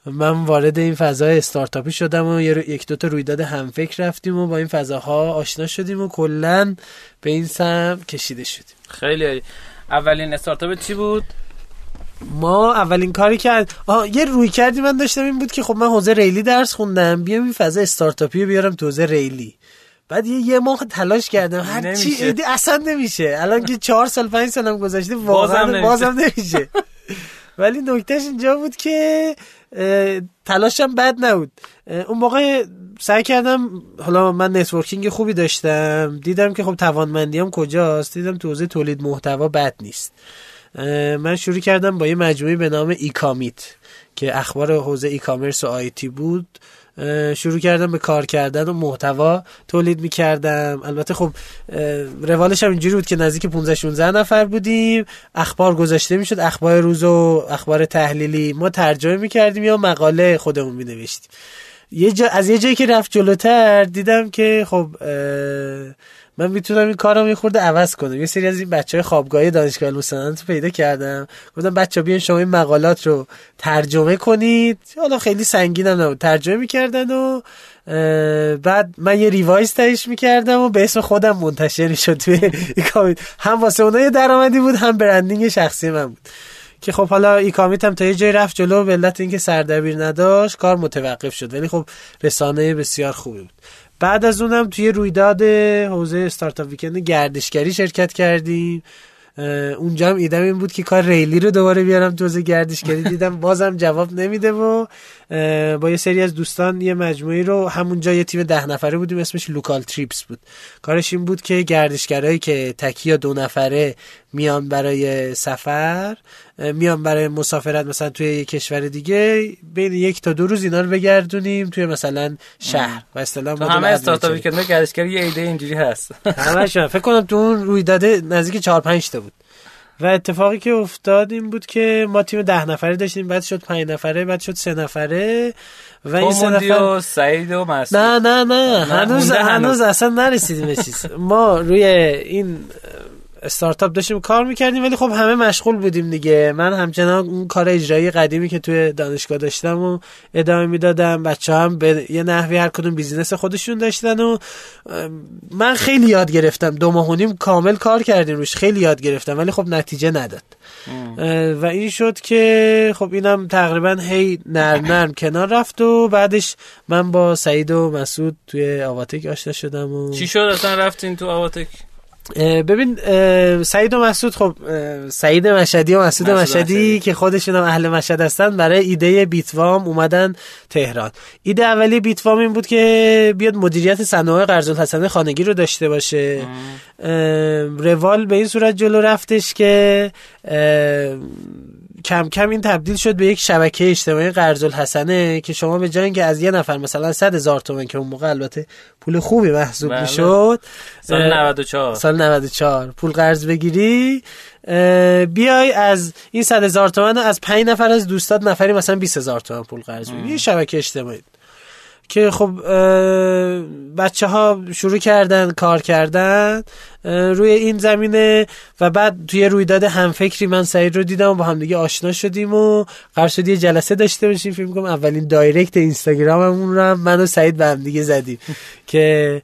من وارد این فضای استارتاپی شدم و یک دوتا رویداد همفکر رفتیم و با این فضاها آشنا شدیم و کلا به این سم کشیده شدیم. خیلی اولین استارتاپ چی بود؟ ما اولین کاری کرد آه یه روی کردی من داشتم این بود که خب من حوزه ریلی درس خوندم بیام این فضا استارتاپی بیارم تو حوزه ریلی. بعد یه, یه ماه تلاش کردم هر چی ایدی اصلا نمیشه. الان که چهار سال پنج سالم گذشته واقعا بازم نمیشه. ولی نکتهش اینجا بود که تلاشم بد نبود. اون موقع سعی کردم حالا من networking خوبی داشتم. دیدم که خب توانمندیام کجاست. دیدم تو حوزه تولید محتوا بد نیست. من شروع کردم با یه مجموعه به نام ایکامیت که اخبار حوزه e-commerce و IT بود. شروع کردم به کار کردن و محتوا تولید می‌کردم. البته خب روالش هم اینجوری بود که نزدیک 15 16 نفر بودیم. اخبار گذاشته می‌شد اخبار روز و اخبار تحلیلی. ما ترجمه می‌کردیم یا مقاله خودمون مینوشتیم. یه جا از یه جایی که رفت جلوتر دیدم که خب من می‌تونم این کارم یه خورده عوض کنم. یه سری از این بچه های خوابگاهی دانشگاه علم و صنعت رو پیدا کردم. گفتم بچه بیان شما این مقالات رو ترجمه کنید. حالا خیلی سنگین هم نبود. ترجمه می‌کردن و بعد من یه revise نهاییش می‌کردم و به اسم خودم منتشر شد توی هم واسه اونها یه درآمدی بود هم branding شخصی من بود. که خب حالا ایکامیت هم تا یه جای رفت جلو به علت اینکه سردبیر نداشت کار متوقف شد. ولی خب رسانه بسیار خوبی بود. بعد از اونم توی رویداد حوزه startup weekend گردشگری شرکت کردیم. اونجا هم ایدم این بود که کار ریلی رو دوباره بیارم تو حوزه گردشگری. دیدم بازم جواب نمیده و با یه سری از دوستان یه مجموعی رو همونجا یه تیم ده نفره بودیم اسمش Local Trips بود. کارش این بود که گردشگرایی که تکی یا دو نفره میان برای سفر میان برای مسافرت مثلا توی یک کشور دیگه بین یک تا دو روز اینا رو بگردونیم توی مثلا شهر. و اصطلاح همه استارتاپی که گردشگری یه ایده اینجوری هست. همش فکر کنم تو اون رویداد نزدیک 4 5 تا بود. و اتفاقی که افتاد این بود که ما تیم ده نفره داشتیم. بعد شد پنج نفره بعد شد سه نفره. و این سه نفر سعید و مسعود. نه نه نه. هنوز هنوز اصلا نرسیدیم چیز. ما روی این استارتاپ داشتیم کار می‌کردیم ولی خب همه مشغول بودیم دیگه. من همچنان اون کار اجرایی قدیمی که توی دانشگاه داشتم و ادامه می‌دادم. بچه هم به یه نحوی هر کدوم بیزینس خودشون داشتن و من خیلی یاد گرفتم. دو ماه کامل کار کردیم روش. خیلی یاد گرفتم ولی خب نتیجه نداد. و این شد که خب اینم تقریبا هی نرم نرم کنار رفت و بعدش من با سعید و مسعود توی آواتک آشنا شدم و چی شد؟ اصلا رفتین تو آواتک ببین سعید و مسعود خب سعید مشهدی و مسعود مشهدی که خودشون هم اهل مشهد هستن برای ایده بیتوام اومدن تهران. ایده اولی بیتوام این بود که بیاد مدیریت صنایع قرض الحسنه خانگی رو داشته باشه. روال به این صورت جلو رفتش که کم کم این تبدیل شد به یک شبکه اجتماعی قرض الحسنه که شما به جای اینکه از یه نفر مثلا 100 هزار تومن که اون موقع البته پول خوبی محسوب بله. می‌شد سال 94 سال 94 پول قرض بگیری بیای از این 100 هزار تومن از 5 نفر از دوستات نفری مثلا 20 هزار تومن پول قرض بگیری. یه شبکه اجتماعی. که خب بچه ها شروع کردن کار کردن روی این زمینه و بعد توی رویداد همفکری من سعید رو دیدم و با همدیگه آشنا شدیم و قرار شد یه جلسه داشته باشیم. فیلم کنم اولین دایرکت اینستاگراممون رو من و سعید به همدیگه زدیم که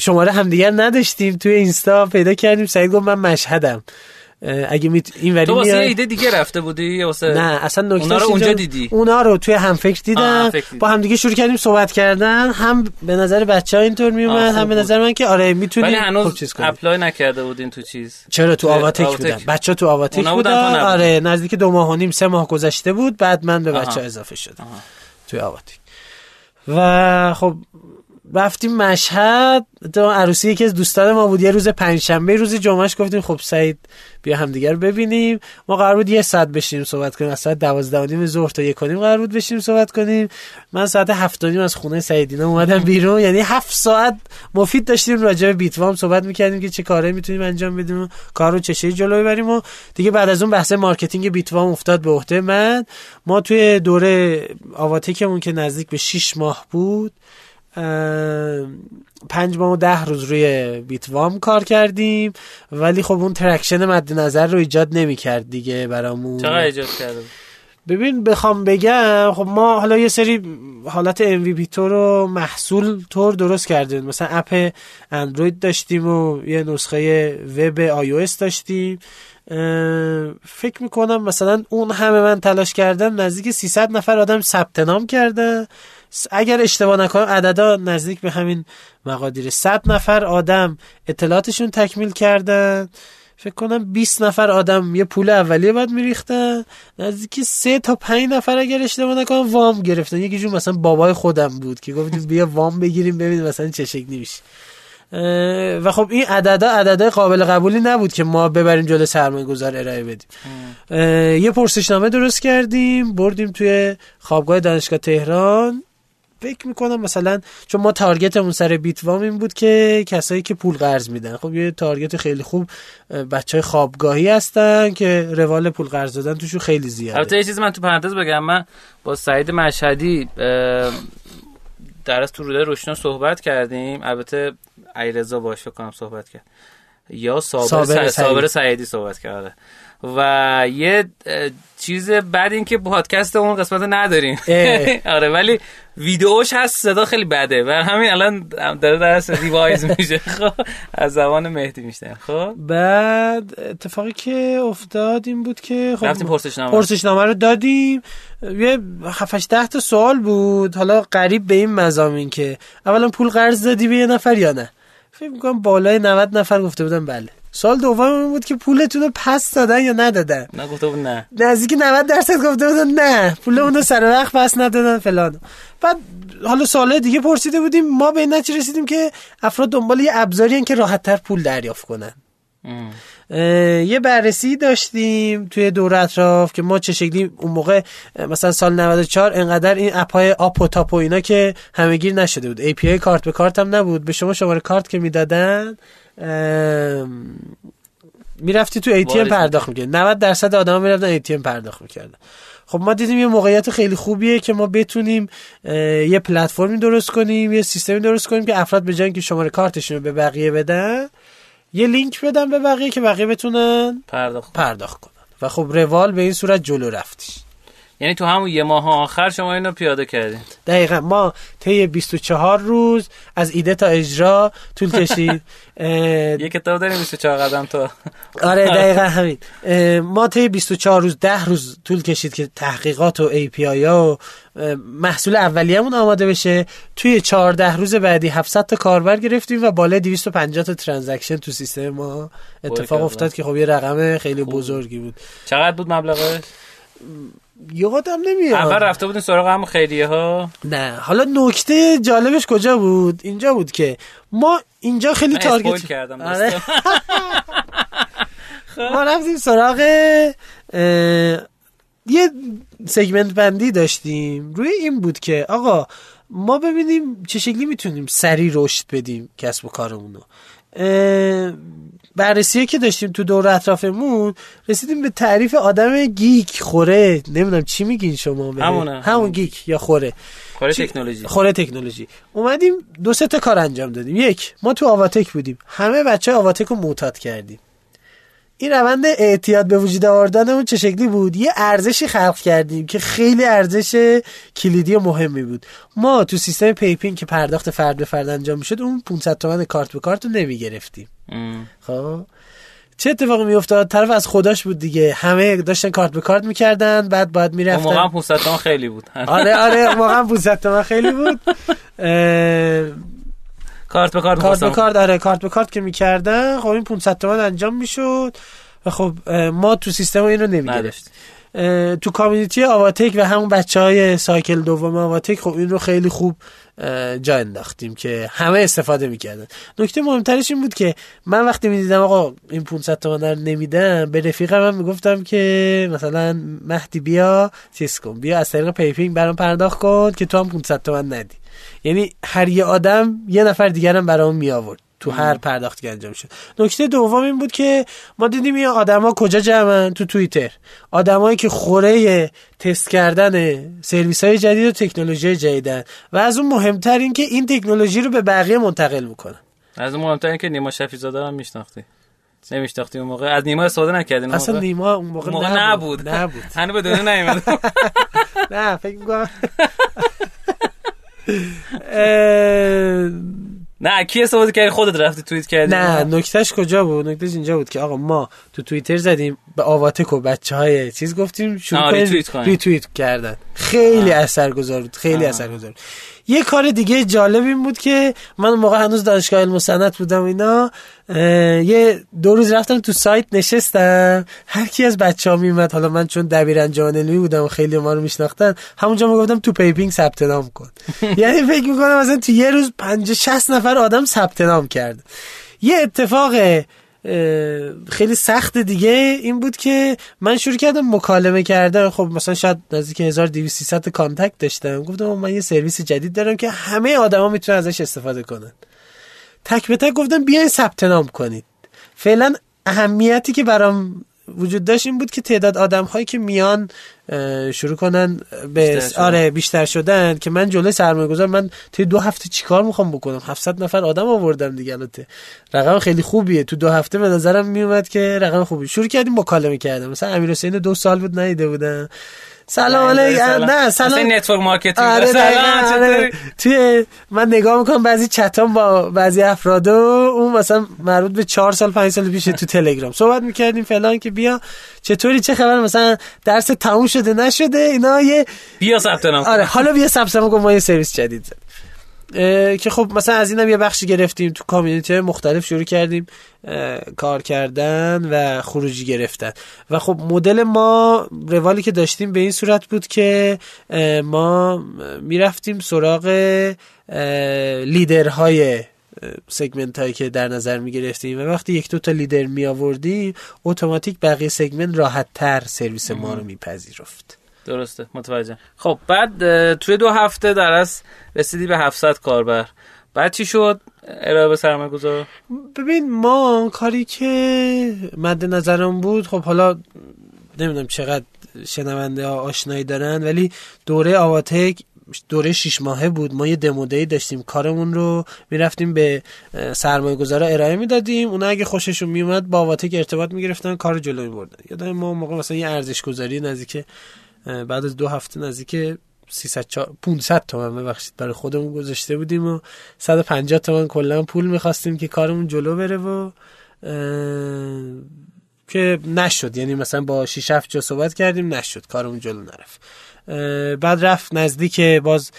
شماره همدیگه نداشتیم. توی اینستا پیدا کردیم. سعید گفت من مشهدم. اگه میت این ولی تو واسه ایده دیگه رفته بودی؟ واسه نه اصلا نکته اونا رو اونجا دیدی؟ اونا رو توی هم فکر دیدم. با هم دیگه شروع کردیم صحبت کردن. هم به نظر بچه‌ها اینطور میومد هم به نظر من که آره می‌تونی ولی هنوز چیز اپلای نکرده بودین تو چیز. چرا تو آواتک بودن؟ بچه تو آواتک بودن آره نزدیک دو ماه و نیم سه ماه گذشته بود. بعد من به بچه اضافه شدم. توی آواتک و خب رفتیم مشهد. تو عروسی یکی از دوستان ما بود. یه روز پنجشنبه روز جمعهش گفتیم خب سعید بیا همدیگه رو ببینیم. ما قرار بود یه ساعت بشیم صحبت کنیم. از ساعت دوازده نیم ظهر تا یک کنیم قرار بود بشیم صحبت کنیم. من ساعت هفت نیم از خونه سعیدینا اومدم بیرون. یعنی هفت ساعت مفید داشتیم راجع به بیتوام صحبت می‌کردیم که چه کاری می‌تونیم انجام بدیم کار رو چه جلو ببریم و دیگه بعد از اون بحث مارکتینگ بیتوام افتاد به عهده من. ما توی دوره آواتکمون که نزدیک به 6 ماه بود پنج ماه و ده روز روی بیتوام کار کردیم ولی خب اون traction مد نظر رو ایجاد نمی کرد دیگه برامون. چقدر ایجاد کرده ببین بخوام بگم خب ما حالا یه سری حالت MVP تو رو محصول طور درست کردیم. مثلا اپ اندروید داشتیم و یه نسخه وب آی داشتیم. فکر می‌کنم مثلا اون همه من تلاش کردم نزدیک 300 نفر آدم ثبت نام کردن. اگر اشتباه نکنم عددا نزدیک به همین مقادیر 100 نفر آدم اطلاعاتشون تکمیل کردن. فکر کنم 20 نفر آدم یه پول اولیه باید میریختن. نزدیک 3 تا 5 نفر اگر اشتباه نکنم وام گرفتن. یکی جون مثلا بابای خودم بود که گفتیم بیا وام بگیریم ببین مثلا چه شکلی میشه. و خب این عددا عددا قابل قبولی نبود که ما ببریم جلو سرمایه گذار ارائه بدیم. یه پرسشنامه درست کردیم. بردیم توی خوابگاه دانشگاه تهران. فکر می‌کنم مثلا چون ما تارگتمون سر بیتوام این بود که کسایی که پول قرض میدن. خب یه تارگت خیلی خوب بچه های خوابگاهی هستن که روال پول قرض دادن توشون خیلی زیاده. البته یه چیزی من تو پرانتز بگم. من با سعید مشهدی در از تو روده روشنا صحبت کردیم. البته ایرزا باش فکر کنم صحبت کرد. یا صابر, صابر, سعیدی صحبت کرده و یه چیز بعد این که پادکست اون قسمت نداریم. آره ولی ویدیوش هست صدا خیلی بده. و همین الان داره درست ریوایز میشه. خب از زبان مهدی میشتن خب. بعد اتفاقی که افتاد این بود که خب رفتیم پرسشنامه. پرسشنامه رو دادیم. یه 7 ده تا سوال بود. حالا قریب به این مزامین که اولا پول قرض دادی به یه نفر یا نه؟ فکر می‌کنم بالای 90 نفر گفته بودن بله. سال دوم این بود که پولتون رو پس دادن یا ندادن؟ نه گفته بود نه. نزدیک 90 درصد گفته بودن نه. پولمون رو سر وقت پس ندادن فلان. بعد حالا سال دیگه پرسیده بودیم. ما به این نتیجه رسیدیم که افراد دنبال یه ابزاری که راحتتر پول دریافت کنن. یه بررسی داشتیم توی دور اطراف که ما چه شکلی اون موقع مثلا سال 94 انقدر این اپ های آپ و تاپ و اینا که همهگیر نشده بود. API کارت به کارت هم نبود. به شما شماره کارت که می‌دادن می‌رفتی تو ATM پرداخت می‌کرد 90 درصد آدم می‌رفتن ATM پرداخت می‌کردن. خب ما دیدیم یه موقعیت خیلی خوبیه که ما بتونیم یه پلتفرمی درست کنیم یه سیستمی درست کنیم که افراد به جای که شماره کارتشون رو به بقیه بدن یه لینک بدن به بقیه که بقیه بتونن پرداخت, پرداخت کنن. و خب روال به این صورت جلو رفتیش یعنی تو همون یه ماه آخر شما اینو پیاده کردین. دقیقا. ما طی 24 روز از ایده تا اجرا طول کشید. یه کتاب داریم 24 قدم تا. آره دقیقا همین. ما طی 24 روز 10 روز طول کشید که تحقیقات و API ها و محصول اولیه‌مون آماده بشه. توی 14 روز بعدی 700 تا کاربر گرفتیم و بالای 250 تا ترانزکشن تو سیستم ما. اتفاق افتاد که خب یه رقم خیلی بزرگی بود. چقدر بود مبلغش؟ یادم نمیاد. اول رفته بودین سراغ هم خیریه ها نه. حالا نکته جالبش کجا بود؟ اینجا بود که ما اینجا خیلی target کردم آره. ما رفتیم سراغ یه segment بندی داشتیم. روی این بود که آقا ما ببینیم چه شکلی می‌تونیم سریع رشد بدیم کسب و کارمونو. بررسی که داشتیم تو دور اطرافمون رسیدیم به تعریف آدم geek خوره. نمی‌دونم چی میگین شما همونه همون geek یا خوره. خوره تکنولوژی. خوره تکنولوژی. اومدیم دو سه تا کار انجام دادیم. یک ما تو آواتک بودیم. همه بچه آواتک رو معتاد کردیم. این روند اعتیاد به وجود آوردنمون چه شکلی بود؟ یه ارزشی خلق کردیم که خیلی ارزش کلیدی و مهمی بود. ما تو سیستم پیپین که پرداخت فرد به فرد انجام می‌شد اون 500 تومن کارت به کارت رو نمی‌گرفتیم. خب؟ چه اتفاقی میافتاد؟ طرف از خداش بود دیگه. همه داشتن کارت به کارت می‌کردن بعد باید می‌رفتن. موقع 500 تومن خیلی بود. آره آره موقع 500 تومن خیلی بود. کارت به کارت کارت به کارت آره کارت به کارت که می‌کردن. خب این 500 تومن انجام می‌شد و خب ما تو سیستم این رو نمی‌گرفت تو کامیونیتی آواتک و همون بچه های سایکل دوم آواتک خب این رو خیلی خوب جا انداختیم که همه استفاده می‌کردن. نکته مهمترش این بود که من وقتی می‌دیدم آقا این 500 تومن رو نمیدم به رفیقم من می‌گفتم که مثلا مهدی بیا چیز کن بیا از طریق پیپینگ برام پرداخت کن که تو هم 500 تومن ندی. یعنی هر یه آدم یه نفر دیگرم برام می آورد تو هر پرداختی که انجام شد. نکته دوم این بود که ما دیدیم این آدما کجا جمعن؟ تو توییتر. آدمایی که خوره تست کردن سرویس های جدید و تکنولوژی جدیدن و از اون مهمتر این که این تکنولوژی رو به بقیه منتقل می‌کنن از اون مهمتر این که نیما شفیزاده هم میشناختی. نمیشناختی اون موقع. از نیما استفاده نکردین اصلا نیما اون موقع, موقع نبود. نبود. هنوز به دنیا نیومد نه فکر می‌کنم. نه کی استفاده کردی خودت رفتی توییت کردی؟ نه نکتهش کجا بود؟ نکتهش اینجا بود که آقا ما تو توییتر زدیم به آواتک و بچه های چیز گفتیم شروع کنیم ریتوییت کردن. خیلی اثرگذار بود خیلی اثرگذار بود. یه کار دیگه جالب این بود که من موقع هنوز دانشگاه علم صنعت بودم اینا یه دو روز رفتم تو سایت نشستم. هر کی از بچه ها میومد حالا من چون دبیر جانلوی بودم و خیلی ما رو میشناختن همونجا می‌گفتم تو پیپینگ ثبت نام کن. یعنی فکر می‌کنم مثلا تو یه روز 50 60 نفر آدم ثبت نام کرد. یه اتفاق خیلی سخت دیگه این بود که من شروع کردم مکالمه کردم خب مثلا شاید نزدیک 1200 contact داشتم. گفتم من یه سرویس جدید دارم که همه آدما می‌تونن ازش استفاده کنن. تک به تک گفتم بیاین ثبت نام کنید. فعلا اهمیتی که برام وجود داشت این بود که تعداد آدم هایی که میان شروع کنن به بیشتر آره بیشتر شدن که من جلوی سرمایه گذار من توی دو هفته چیکار می‌خوام بکنم؟ 700 نفر آدم آوردم دیگه البته. رقم خیلی خوبیه. تو دو هفته به نظرم میومد که رقم خوبی. شروع کردیم مکالمه کردم مثلا امیر حسین دو سال بود نیده بودم سلام علیکم. نه سلام. network marketing. آره سلام آره. توی من نگاه می‌کنم بعضی چتام با بعضی افراد و اون مثلا مربوط به چهار سال پنج سال پیش تو تلگرام. صحبت می‌کردیم فلان که بیا. چطوری؟ چه خبر؟ مثلا درس تموم شده نشده؟ اینا یه بیا ثبت نام آره حالا بیا ثبت نام کن ما یه سرویس جدید زد که خب مثلا از اینم یه بخشی گرفتیم تو کامیونیتی مختلف شروع کردیم کار کردن و خروجی گرفتن. و خب مدل ما روالی که داشتیم به این صورت بود که ما می‌رفتیم سراغ لیدرهای سگمنت هایی که در نظر می گرفتیم و وقتی یک دو تا لیدر می آوردیم اتوماتیک بقیه سگمنت راحت تر سرویس ما رو میپذیرفت. درسته متوجه. خب بعد توی دو هفته در از رسیدی به 700 کاربر. بعد چی شد؟ ارائه به سرمایه گذار ببین ما کاری که مد نظرم بود خب حالا نمی‌دونم چقدر شنونده ها آشنایی دارن ولی دوره آواتک دوره شیش ماهه بود. ما یه دمودهی داشتیم کارمون رو می‌رفتیم به سرمایه گذارا ارائه می‌دادیم. اونا اگه خوششون میومد با آواتک ارتباط می‌گرفتن کار جلو میبردن. یادم ما موقع مثلا یه ارزش گذاری نزدیک بعد از دو هفته نزدیک 300 500 تومن ببخشید برای خودمون گذاشته بودیم و 150 تومن کلا پول می‌خواستیم که کارمون جلو بره و که نشد. یعنی مثلا با 6 7 جا صحبت کردیم نشد. کارمون جلو نرفت. بعد رفت نزدیک باز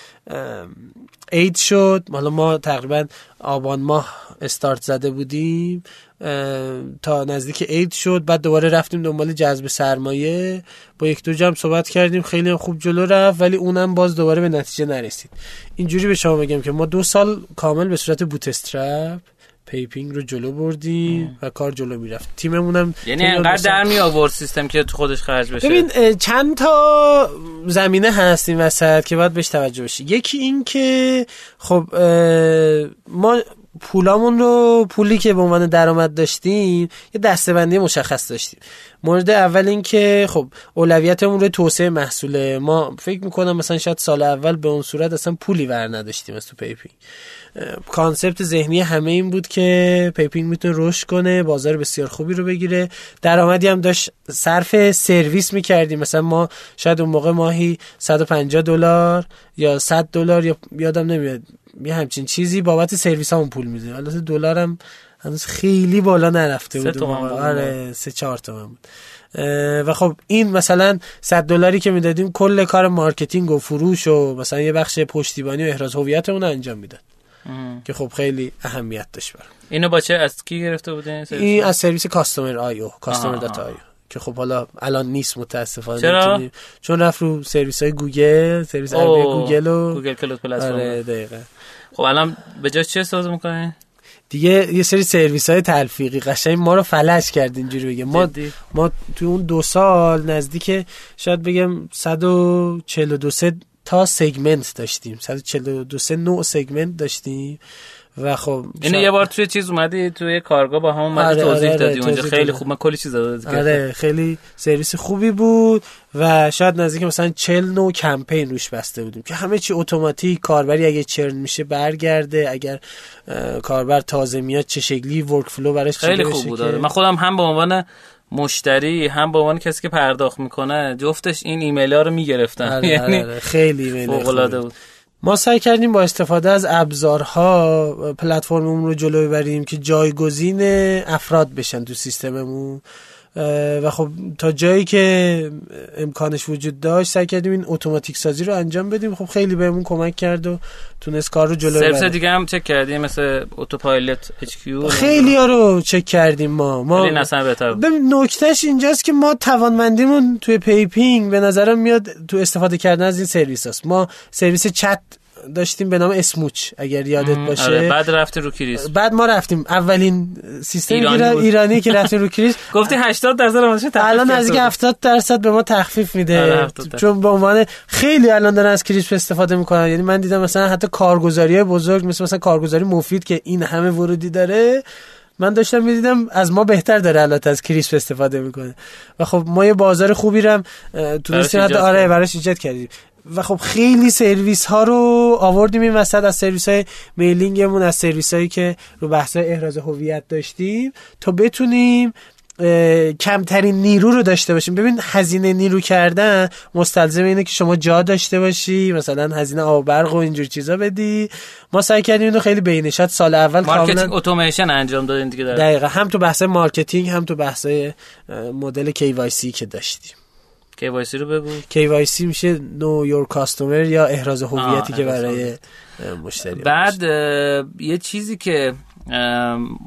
عید شد. حالا ما تقریبا آبان ماه استارت زده بودیم تا نزدیک عید شد. بعد دوباره رفتیم دنبال جذب سرمایه. با یک دو جمع صحبت کردیم خیلی خوب جلو رفت ولی اونم باز دوباره به نتیجه نرسید. اینجوری به شما بگم که ما دو سال کامل به صورت بوت استرپ پیپینگ رو جلو بردیم و کار جلو می‌رفت. تیممونم یعنی انقدر در می آورد سیستم که تو خودش خرج بشه. ببین چند تا زمینه هست این وسط که باید بهش توجه بشه یکی این که خب ما پولامون رو پولی که به عنوان درآمد داشتیم یه دستبندی مشخص داشتیم. مورد اول این که خب اولویتمون رو توسعه محصوله. ما فکر می‌کنم مثلا شاید سال اول به اون صورت اصلا پولی ور نداشتیم از تو پیپینگ concept ذهنی همه این بود که پیپینگ می‌تونه رشد کنه بازار بسیار خوبی رو بگیره. درآمدی هم داشت صرف سرویس می‌کردیم. مثلا ما شاید اون موقع ماهی 150 دلار یا 100 دلار یا یادم نمیاد یه همچین چیزی بابت سرویس همون پول میده. البته دلار هم هنوز خیلی بالا نرفته بود آره سه چهار تومن بود. و خب این مثلا 100 دلاری که می‌دادیم کل کار مارکتینگ و فروش و مثلا یه بخش پشتیبانی و احراز هویت اون انجام می‌داد. که خب خیلی اهمیت داشت برام. اینو با چه از کی گرفته بودین؟ این از سرویس Customer.io customer dot io که خب حالا الان نیست متاسفانه. چرا؟ چون رفت رو سرویس های گوگل سرویس گوگل و Google Cloud Platform آره خب الان به جاش چه استفاده می‌کنه دیگه یه سری سرویس های تلفیقی قشنگ ما رو فلج کرد اینجوری بگه ما ما تو اون دو سال نزدیک شاید بگم 142 تا segment داشتیم. 142 سه نوع segment داشتیم. و خب اینو یه بار توی چیز اومدی؟ توی کارگاه با هم اومدی آره، توضیح آره، دادی اونجا. خیلی. خوب. من کلی چیز دادم آره خیلی سرویس خوبی بود و شاید نزدیک مثلا 40 نوع کمپین روش بسته بودیم که همه چی اتوماتیک کاربری اگه churn میشه برگرده اگر کاربر تازه میاد چه شکلی workflow براش خیلی خوب بود. که- آره. من خودم هم به عنوان مشتری هم به عنوان کسی که پرداخت می‌کنه جفتش این ایمیل ها رو می‌گرفتم. آره، یعنی آره،. خیلی ایمیل فوق خوبی. العاده بود. ما سعی کردیم با استفاده از ابزارها پلتفرممون رو جلو ببریم که جایگزین افراد بشن تو سیستممون. و خب تا جایی که امکانش وجود داشت سعی کردیم این اتوماتیک سازی رو انجام بدیم. خب خیلی بهمون کمک کرد و تونست کار رو جلو سرویس دیگه هم چک کردی مثل Autopilot HQ خیلی ها رو چک کردیم ما. ما اصلا بهتر نکتهش اینجاست که ما توانمندیمون توی پیپینگ به نظرم میاد تو استفاده کردن از این سرویس هست ما سرویس چت داشتیم به نام Smooch اگر یادت باشه آره بعد رفتی رو Crisp. بعد ما رفتیم. اولین سیستم ایرانی ایرانی, که رفتیم رو Crisp. گفتی 80 درصد تخفیف الان بود. 70 درصد به ما تخفیف آره، میده 70 درصد. چون به عنوان خیلی الان دارن از Crisp استفاده می‌کنن. یعنی من دیدم مثلا حتی کارگزاری بزرگ مثل مثلا کارگزاری مفید که این همه ورودی داره من داشتم می‌دیدم از ما بهتر داره الان از Crisp استفاده می‌کنه. و خب ما یه بازار خوبی رو هم تونستیم حتی آره. براش ایجاد کردیم. و خب خیلی سرویس ها رو آوردیم این وسط از سرویس های mailing مون از سرویس هایی که رو بحث های احراز هویت داشتیم تا بتونیم کمترین نیرو رو داشته باشیم. ببین هزینه نیرو کردن مستلزم اینه که شما جا داشته باشی مثلا هزینه آب و برق و اینجور چیزا بدی. ما سعی کردیم اینو خیلی بینشت سال اول marketing کاملا اتوماسیون انجام دادین دیگه دقیقا. هم تو بحث marketing هم تو بحث مدل KYC که داشتیم. KYC رو بگو. KYC میشه know your customer یا احراز هویتی که برای مشتری بعد یه چیزی که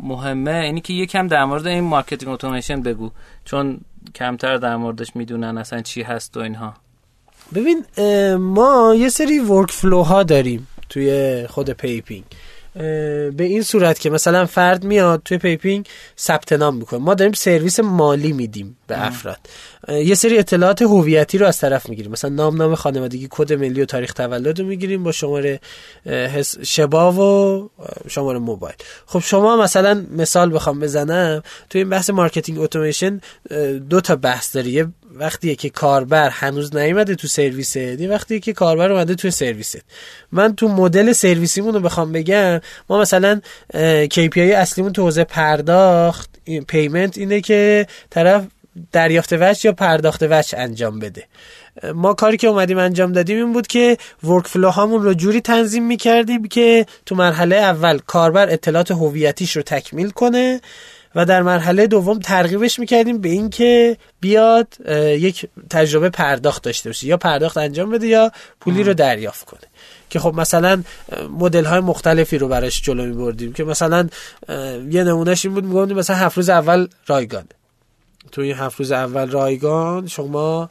مهمه اینی که یکم در مورد این marketing اتوماسیون بگو. چون کمتر در موردش می‌دونن اصلا چی هست و اینها. ببین ما یه سری workflow ها داریم توی خود PayPing به این صورت که مثلا فرد میاد توی PayPing ثبت نام می‌کنه. ما داریم سرویس مالی میدیم به افراد. یه سری اطلاعات هویتی رو از طرف می‌گیریم. مثلا نام نام خانوادگی کد ملی و تاریخ تولد رو می‌گیریم با شماره اه، حس- شبا و شماره موبایل. خب شما مثلا مثال بخوام بزنم. توی این بحث marketing اتوماسیون دو تا بحث داره یه وقتیه که کاربر هنوز نیومده تو سرویست یه وقتی که کاربر اومده تو سرویست من تو مدل سرویسیمون رو بخوام بگم ما مثلا KPI اصلیمون تو حوزه پرداخت payment اینه که طرف دریافت وجه یا پرداخت وجه انجام بده. ما کاری که اومدیم انجام دادیم این بود که workflow هامون رو جوری تنظیم می‌کردیم که تو مرحله اول کاربر اطلاعات هویتیش رو تکمیل کنه. و در مرحله دوم ترغیبش می‌کردیم به اینکه بیاد یک تجربه پرداخت داشته باشه. یا پرداخت انجام بده یا پولی رو دریافت کنه. که خب مثلا مدل های مختلفی رو براش جلو می بردیم که مثلا یه نمونهش این بود می‌گفتیم مثلا هفت روز اول رایگانه تو این هفت روز اول رایگان شما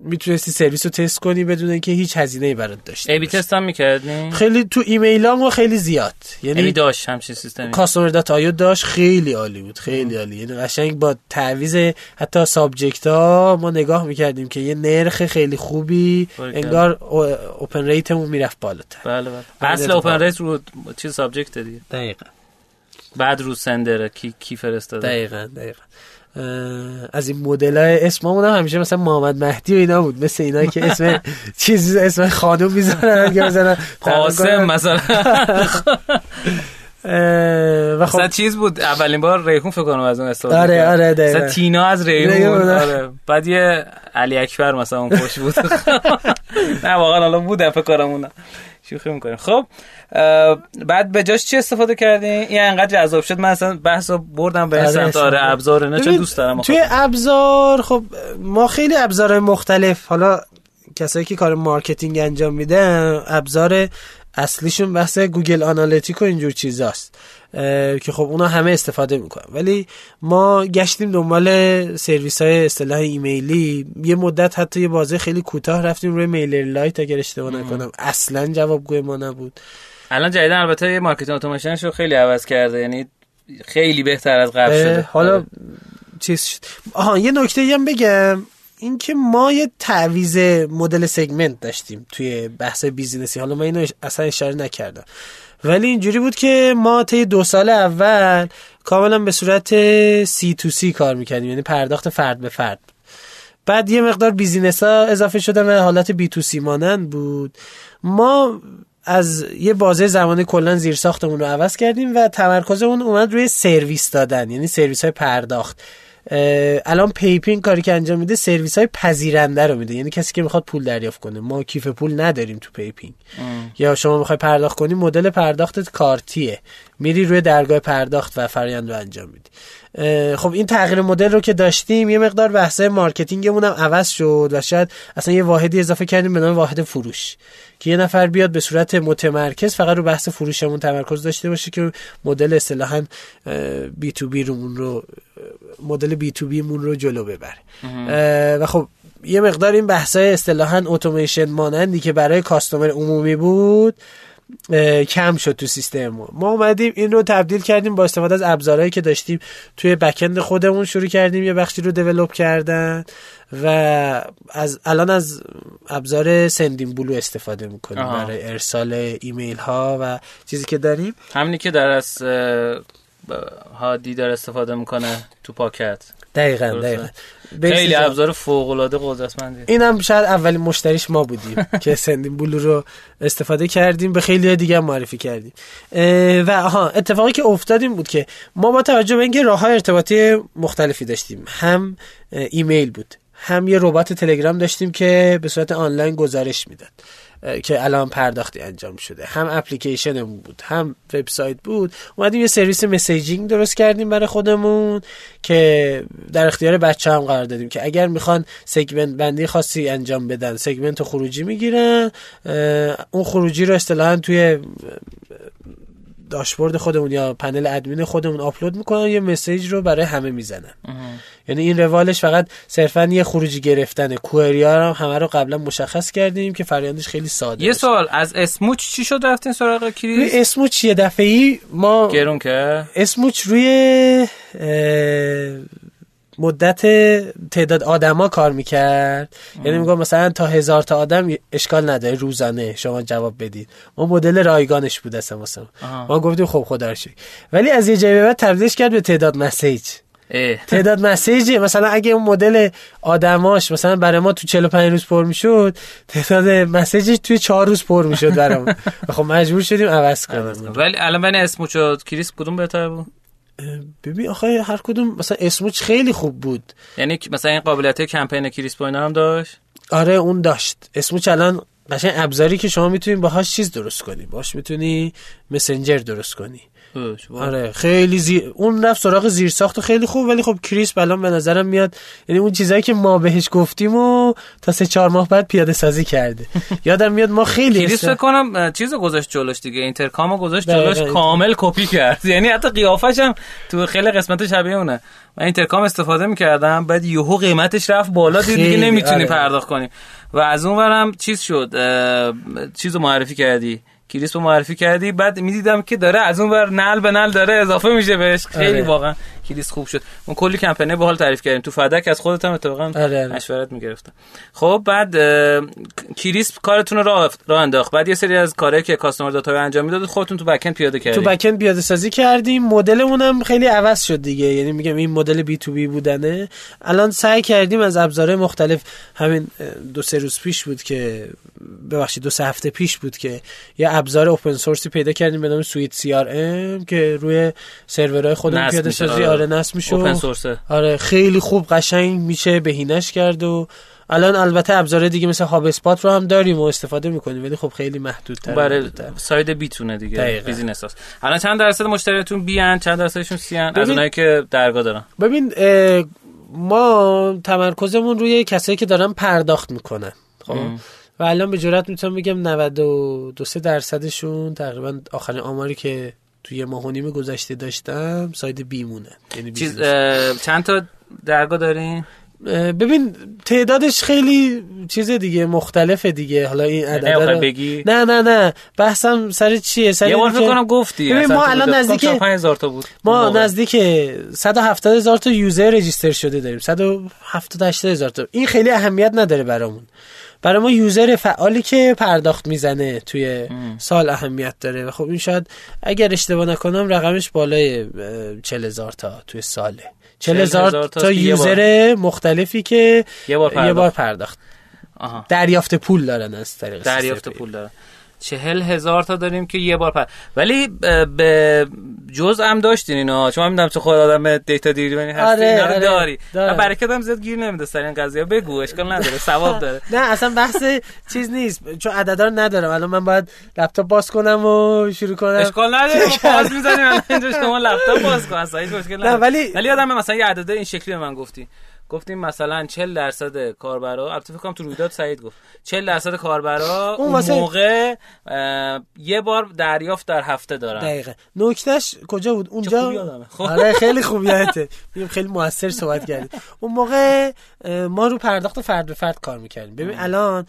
می‌تونستی سرویس رو تست کنی بدون اینکه هیچ هزینه ای برات داشته A/B test هم می‌کردین خیلی تو ایمیلامو خیلی زیاد. یعنی یعنی داشت همچین سیستمی. کاستومر دات آیو داشت خیلی عالی بود خیلی عالی. یعنی قشنگ با تعویض حتی subject ها ما نگاه می‌کردیم که یه نرخ خیلی خوبی بله. انگار او- open rate مون می‌رفت بالاتر. بله بله. بعد اصل. اوپن ریت رو چیز subject دیگه. دقیقا. بعد رو sender ه که کی فرستاده؟ دقیقا دقیقا. از این مدل های اسممون هم همیشه مثلا محمد مهدی و اینا بود. مثل اینا که اسم چیز اسم خانم می‌ذارن که مثلا قاسم مثلا. و خب چیز بود. اولین بار ریحون فکر کنم از اون استفاده آره،. آره،. مثلا تینا از ریحون آره. آره. بعد یه علی اکبر مثلا اون خوش بود. نه واقعا حالا بودم فکر کنم شوخی می‌کنیم خب بعد به جاش چی استفاده کردین این انقدر جذاب شد. من اصلا بحث رو بردم به آره، سمت آره. ابزار نه چون دوست دارم توی ابزار خب ما خیلی ابزارهای مختلف حالا کسایی که کار marketing انجام میدن ابزار اصلیشون بحث Google Analytics و اینجور چیزاست. که خب اونا همه استفاده می‌کنن. ولی ما گشتیم دنبال سرویس های اصطلاح ایمیلی. یه مدت حتی یه بازه خیلی کوتاه رفتیم روی MailerLite اگر اشتباه نکنم. اصلا جوابگوی ما نبود. الان جدیدا البته یه marketing اتوماسیونش رو خیلی عوض کرده یعنی خیلی بهتر از قبل شده. حالا آره. چیز شد. آها یه نکته هم بگم. اینکه ما یه تعویض مدل segment داشتیم توی بحث business ی. حالا من اینو اصلا اشاره نکردم. ولی اینجوری بود که ما طی دو سال اول کاملا به صورت سی تو سی کار می‌کردیم یعنی پرداخت فرد به فرد. بعد یه مقدار business ها اضافه شده و حالت B to C مانند بود. ما از یه بازه زمانی کلا زیر ساختمون رو عوض کردیم و تمرکزمون اومد روی سرویس دادن یعنی سرویس های پرداخت. الان PayPing کاری که انجام میده سرویس های پذیرنده رو میده. یعنی کسی که می‌خواد پول دریافت کنه. ما کیف پول نداریم تو PayPing یا شما می‌خوای پرداخت کنی مدل پرداختت کارتیه. میری روی درگاه پرداخت و فرآیند رو انجام میدی. خب این تغییر مدل رو که داشتیم یه مقدار بحثه marketing مون هم عوض شد و شاید اصلا یه واحدی اضافه کردیم به نام واحد فروش که یه نفر بیاد به صورت متمرکز فقط رو بحث فروشمون تمرکز داشته باشه که مدل اصطلاحا B to B رو مدل B to B مون رو جلو ببره. و خب یه مقدار این بحثای اصطلاحا اتوماسیون مانندی که برای کاستومر عمومی بود کم شد تو سیستم ما ما اومدیم این رو تبدیل کردیم با استفاده از ابزارهایی که داشتیم. توی بکند خودمون شروع کردیم یه بخشی رو دیولپ کردن و از الان از ابزار سندین بلو استفاده می‌کنیم برای ارسال ایمیل ها و چیزی که داریم. همینی که در از هادی داره استفاده می‌کنه تو پاکت. دقیقا دقیقا. خیلی ابزار فوق العاده قدرتمندی. اینم شاید اولین مشتریش ما بودیم که Sendinblue رو استفاده کردیم به خیلی دیگه معرفی کردیم. و ها اتفاقی که افتاد این بود که ما با توجه به اینکه راه های ارتباطی مختلفی داشتیم هم ایمیل بود هم یه ربات تلگرام داشتیم که به صورت آنلاین گزارش می‌داد. که الان پرداختی انجام شده. هم اپلیکیشن بود هم وبسایت بود. اومدیم یه سرویس messaging درست کردیم برای خودمون که در اختیار بچه هم قرار دادیم که اگر می‌خوان segment بندی خاصی انجام بدن segment خروجی می‌گیرن اون خروجی رو اصطلاحا توی داشبورد خودمون یا پنل ادمین خودمون آپلود می‌کنن یه message رو برای همه می‌زنن. یعنی این روالش فقط صرفا یه خروجی گرفتن query هم همه رو قبلا مشخص کردیم که فرآیندش خیلی ساده یه سوال از Smooch چی شد؟ رفتین سراغ Crisp؟ Smooch یه دفعه ما گرون که؟ Smooch روی مدت تعداد آدما کار می‌کرد. یعنی میگم مثلا تا هزار تا آدم اشکال نداره روزانه شما جواب بدید. ما مدل رایگانش بود اصلا مثلا ما. گفتیم خب خدا ولی از یه جایی بعد تبدیلش کرد به تعداد مسیج. تعداد مسیجی. مثلا اگه اون مدل آدماش مثلا برای ما تو 45 روز پر می‌شد تعداد مسیجش توی 4 روز پر می‌شد برام خب مجبور شدیم عوض کنیم. ولی الان بین اسموچ و کریس کدوم بهتر بود؟ ببین آخه هر کدوم مثلا Smooch خیلی خوب بود. یعنی مثلا این قابلیت کمپین Crisp هم داشت؟ آره اون داشت. Smooch الان قشنگ ابزاری که شما می‌تونید باهاش چیز درست کنی. باش می‌تونی مسنجر درست کنی. آره خیلی زیر اون رفت سراغ زیر ساخت خیلی خوب ولی خب Crisp الان به نظرم میاد یعنی اون چیزایی که ما بهش گفتیم و تا سه چهار ماه بعد پیاده سازی کرده. یادم میاد ما خیلی Crisp فکر کنم چیزو گذاشت جلوش دیگه Intercom و گذاشت جلوش کامل کپی کرد. یعنی حتی قیافش هم تو خیلی قسمت شبیه اونه. من Intercom استفاده می‌کردم بعد یهو قیمتش رفت بالا دیگه نمی‌تونی آره. پرداخت کنی. و از اون ورم چیز شد چیزو معرفی کردی. Crisp رو معرفی کردی بعد می‌دیدم که داره از اون ور نعل به نعل داره اضافه میشه بهش خیلی آره. واقعا Crisp خوب شد. اون کلی کمپین باحال تعریف کردیم. تو feedback از خودت هم اتفاقا آره. آره. مشورت می‌گرفتم. خب بعد Crisp کارتون رو راه را انداخت. بعد یه سری از کارهایی که Customer.io انجام می‌داد خودتون تو backend پیاده کردیم تو backend پیاده سازی کردیم. مدلمون هم خیلی عوض شد دیگه. یعنی میگم این مدل B2B بودنه. الان سعی کردیم از ابزارهای مختلف. همین دو سه روز پیش بود که ببخشید دو سه هفته پیش بود که یه ابزار open source ی پیدا کردیم به نام SuiteCRM که روی سرورهای خودمون پیاده سازی آره نصب میشه open source ه آره خیلی خوب قشنگ میشه بهینش کرد و الان البته ابزار دیگه مثل HubSpot رو هم داریم و استفاده می‌کنیم ولی خب خیلی محدودتر برای side B تونه دیگه business هست الان چند درصد مشتریاتون B ان چند درصدشون C ان؟ از اونایی که درگاه دارن. ببین ما تمرکزمون روی کسایی که دارن پرداخت می‌کنن خب؟ و الان به جرات می‌تونم بگم 92 درصدشون تقریبا آخرین آماری که توی ماه و نیم گذشته داشتم side B مونه یعنی چیز چند تا درگاه دارین ببین تعدادش خیلی چیز دیگه مختلفه دیگه. حالا این عدد رو بگی؟ نه نه نه. بحثم سر چیه؟ سر یه بار فکر کنم گفتی. ببین ما الان. نزدیک- فکر کنم 5000 تا بود. ما. نزدیک 170 هزار تا یوزر رجیستر شده داریم. 170 80 هزار تا. این خیلی اهمیت نداره برامون. برای ما یوزر فعالی که پرداخت می‌زنه توی سال اهمیت داره. و خب این شاید اگر اشتباه نکنم رقمش بالای 40 هزار تا توی ساله. 40 هزار 40,000 تا یه یوزر مختلفی که یه بار یه پرداخت. بار پرداخت. آها. دریافت پول دارن از طریق دریافت. پول داره چهل هزار تا داریم که یه بار پر ولی به جز هم داشتین اینا. چون من می‌دونم چه خود آدم دیتا دیرونی هستی آره، اینا رو آره، داری. و برکت هم زیاد گیر نمیده سر این قضیه. بگو اشکال نداره ثواب داره. نه اصلا بحث چیز نیست چون عددا رو ندارم. الان من باید لپتاپ باز کنم و شروع کنم. اشکال نداره ما پاس می‌زنیم. اینجا شما لپتاپ باز کن اصلا هیچ مشکل نداره. ولی- ولی یادم مثلا یه عدده این شکلی به من گفتی. گفتیم مثلا 40 درصد کاربرا البته فکر کنم تو رویداد سعید گفت. 40 درصد کاربرا اون اون واسه- موقع اه، یه بار دریافت در هفته دارن. دقیقه نکتهش کجا بود؟ اونجا؟ خوب. خب. آره خیلی خوب یادته میگم خیلی موثر صحبت کردی. اون موقع ما رو پرداخت فرد به فرد کار می‌کردیم. ببین الان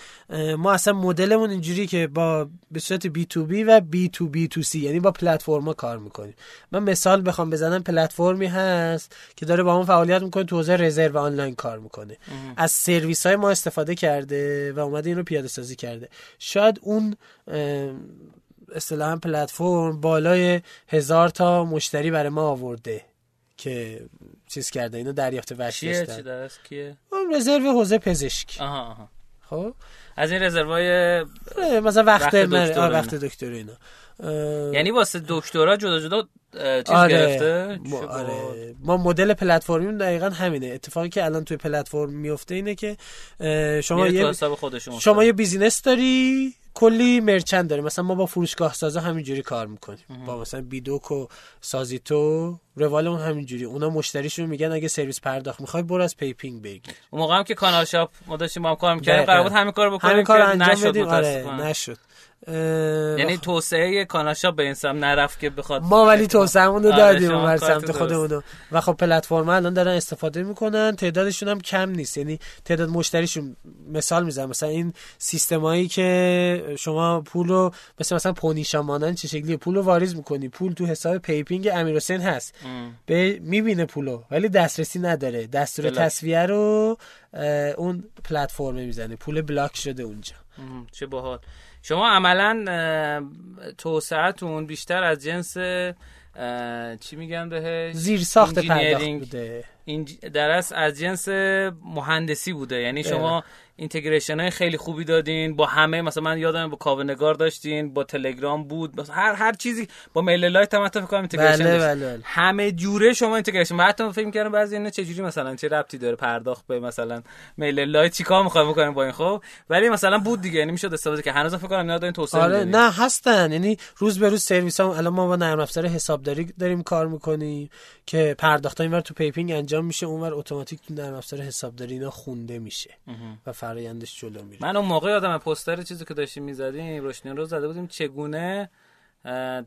ما اصلا مدلمون اینجوری که با به صورت بی تو بی و بی تو بی تو سی یعنی با پلتفرما کار می‌کنیم. من مثال بخوام بزنم پلتفرمی هست که داره با اون فعالیت می‌کنه تو حوزه رزرو. آنلاین کار می‌کنه. از سرویس های ما استفاده کرده و اومده این رو پیاده سازی کرده. شاید اون اه، اصطلاحا پلتفرم بالای هزار تا مشتری برای ما آورده که چیز کرده اینو دریافت وحشی چی هستن کیه؟ اون رزرو حوزه پزشک. آها آها. خب؟ از این رزروای اه، مثلا وقت وقت دکتر اینا. وقت دکتر اینا. اه، یعنی واسه دکترا جدا جدا چیز آره. گرفته؟ ما, آره. ما مدل پلتفرمی دقیقا همینه. اتفاقی که الان توی پلتفرم میفته اینه که شما یه شما یه business داری کلی merchant داری. مثلا ما با فروشگاه سازا همینجوری کار می‌کنیم. با مثلا بیدوک و سازیتو روالمون همینجوری. اونا مشتریشون میگن اگه سرویس پرداخت می‌خوای برو از پیپینگ بگیر. اون موقع هم که کانال شاپ ما داشتیم با هم کار می‌کردیم. قرار بود همین کار بکنیم همین کار انجام بدیم. آره. نشد. یعنی و توسعه کانال شاپ به این سمت نرفت که بخواد ما ولی توسعهمون رو آره، دادیم اون سمت. خودمون و خب پلتفرم الان دارن استفاده می‌کنن تعدادشون هم کم نیست. یعنی تعداد مشتریشون مثال می‌زنم مثلا این سیستمایی که شما پول رو مثل مثلا پونیشا مانند چه شکلی پول رو واریز می‌کنی. پول تو حساب پیپینگ امیر حسین هست. ام. به می‌بینه پولو ولی دسترسی نداره. دستور بلاک. تسویه رو اون پلتفرم می‌زنه. پول بلاک شده اونجا. ام، چه باحال. شما عملا اه، توسعهتون بیشتر از جنس چی میگن بهش؟ زیر ساخت پرداخت. بوده. این در از جنس مهندسی بوده. یعنی شما integration های خیلی خوبی دادین با همه مثلا من یادم با کاوه نگار داشتین با تلگرام بود مثلا هر هر چیزی با MailerLite هم حتی فکر کنم integration بله،. بله، بله. همه جوره شما integration من حتی فکر می‌کردم بعضی اینا چه جوری مثلا چه ربطی داره پرداخت به مثلا MailerLite چیکار می‌خوایم بکنیم با این خب ولی مثلا بود دیگه یعنی می‌شد استفاده که هنوز فکر کنم اینا دارین توسعه آره. نه هستن یعنی روز به روز سرویس هم الان ما با نرم افزار حسابداری داریم کار می‌کنیم که پرداخت اینور تو پیپینگ انجام میشه اونور اتوماتیک تو نرم افزار حسابداری اینا خونده میشه و فرایندش جلو میره. من اون موقع یادم پوستر چیزی که داشتیم می‌زدیم روشنی رو زده بودیم چگونه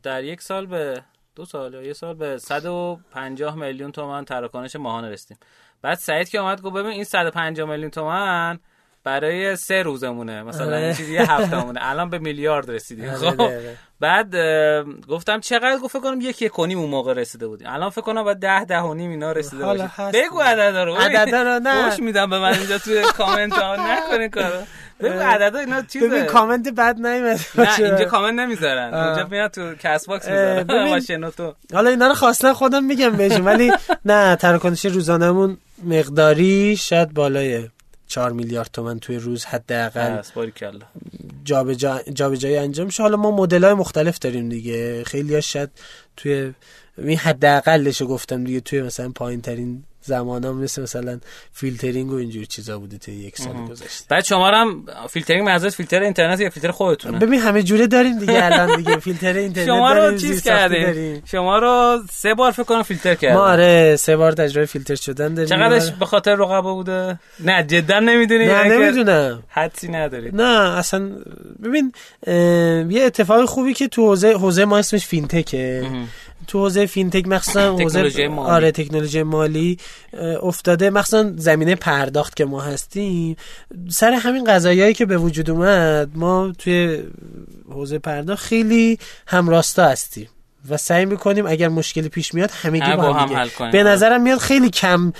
در یک سال به دو سال یا یه سال به 150 میلیون تومن تراکنش ماهانه رسیدیم. بعد سعید که اومد گفت ببین این 150 میلیون تومن برای سه روزمونه. مثلا آره. این چیزی یه هفتهمونه. الان به میلیارد رسیدیم. آره، خب. بعد گفتم چقدر؟ گفت فکر کنم یک یک و نیم اون موقع رسیده بودیم. الان فکر کنم با ده ده و نیم اینا رسیده هست. بگو عددا رو. عددا رو نه. فحش میدم به من اینجا توی کامنت ها. نکنین کارو. بگو عددا اینا چیزه. ببین کامنت بد نیومد نه اینجا کامنت نمی‌ذارن. اونجا میاد تو Castbox می‌ذارن شنوتو حالا اینا رو خواستن خودم میگم بهشون ولی نه تراکنش روزانمون مقداری شاید بالای 4 میلیارد تومن توی روز حداقل جابجایی انجام میشه حالا ما مدل های مختلف داریم دیگه. خیلی شاید توی این حداقلش گفتم دیگه توی مثلا پایین ترین زمان هم مثل مثلا فیلترینگ و اینجور چیزا بوده توی یک سال گذشته. بعد شما هم فیلترینگ منظورت فیلتر اینترنت یا فیلتر خودتونه؟ ببین همه جوره داریم دیگه الان دیگه فیلتر اینترنت شما رو چیز کردیم. شما رو سه بار فکر کنم فیلتر کردیم ما آره سه بار تجربه فیلتر شدن داریم. چقدرش به خاطر رقبا بوده؟ نه جدا نمی‌دونی. نه نمی‌دونم. حدسی نداری. نه اصلا ببین یه اتفاق خوبی که تو حوزه حوزه ما اسمش فینتکه. تو حوزه فینتک مخصوصا حوزه مالی. آره تکنولوژی مالی افتاده مخصوصا زمینه پرداخت که ما هستیم سر همین قضایایی که به وجود اومد ما توی حوزه پرداخت خیلی همراستا هستیم و سعی می‌کنیم اگر مشکلی پیش میاد همگی با هم هم. حل کنیم. به نظرم میاد خیلی کم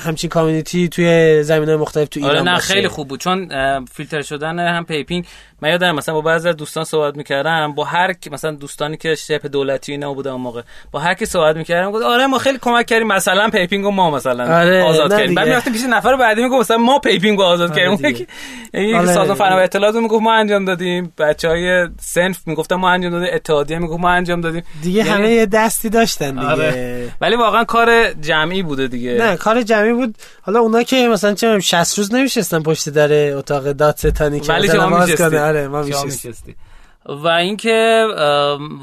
همچین community ی توی زمینه مختلف تو ایران آره نه. خیلی خوب بود چون فیلتر شدن هم پیپینگ من یادم مثلا با بعضی از دوستان صحبت می‌کردم با هر مثلا دوستانی که شبه دولتی اینا بودن اون موقع با هر کی صحبت می‌کردم گفت آره ما خیلی کمک کردیم مثلا پیپینگ رو ما مثلا آره، آزاد کردیم بعد دیگه. می‌رفتیم پیش نفر بعدی می‌گفت مثلا ما پیپینگ رو آزاد آره کردیم دیگه. یکی یکی آره. سازمان فناوری اطلاعات می‌گفت ما انجام دادیم بچهای سنف می‌گفتن ما انجام دادیم اتحادیه می‌گفت ما انجام دادیم دیگه یعنی- همه یه دستی داشتن دیگه آره. ولی واقعا کار جمعی بوده دیگه کار جمعی بود حالا اونا که مثلا چه می‌دونم 60 روز نمیشستن پشت در اتاق دادستانی که ولی شما کنه. آره ما میشستی. و اینکه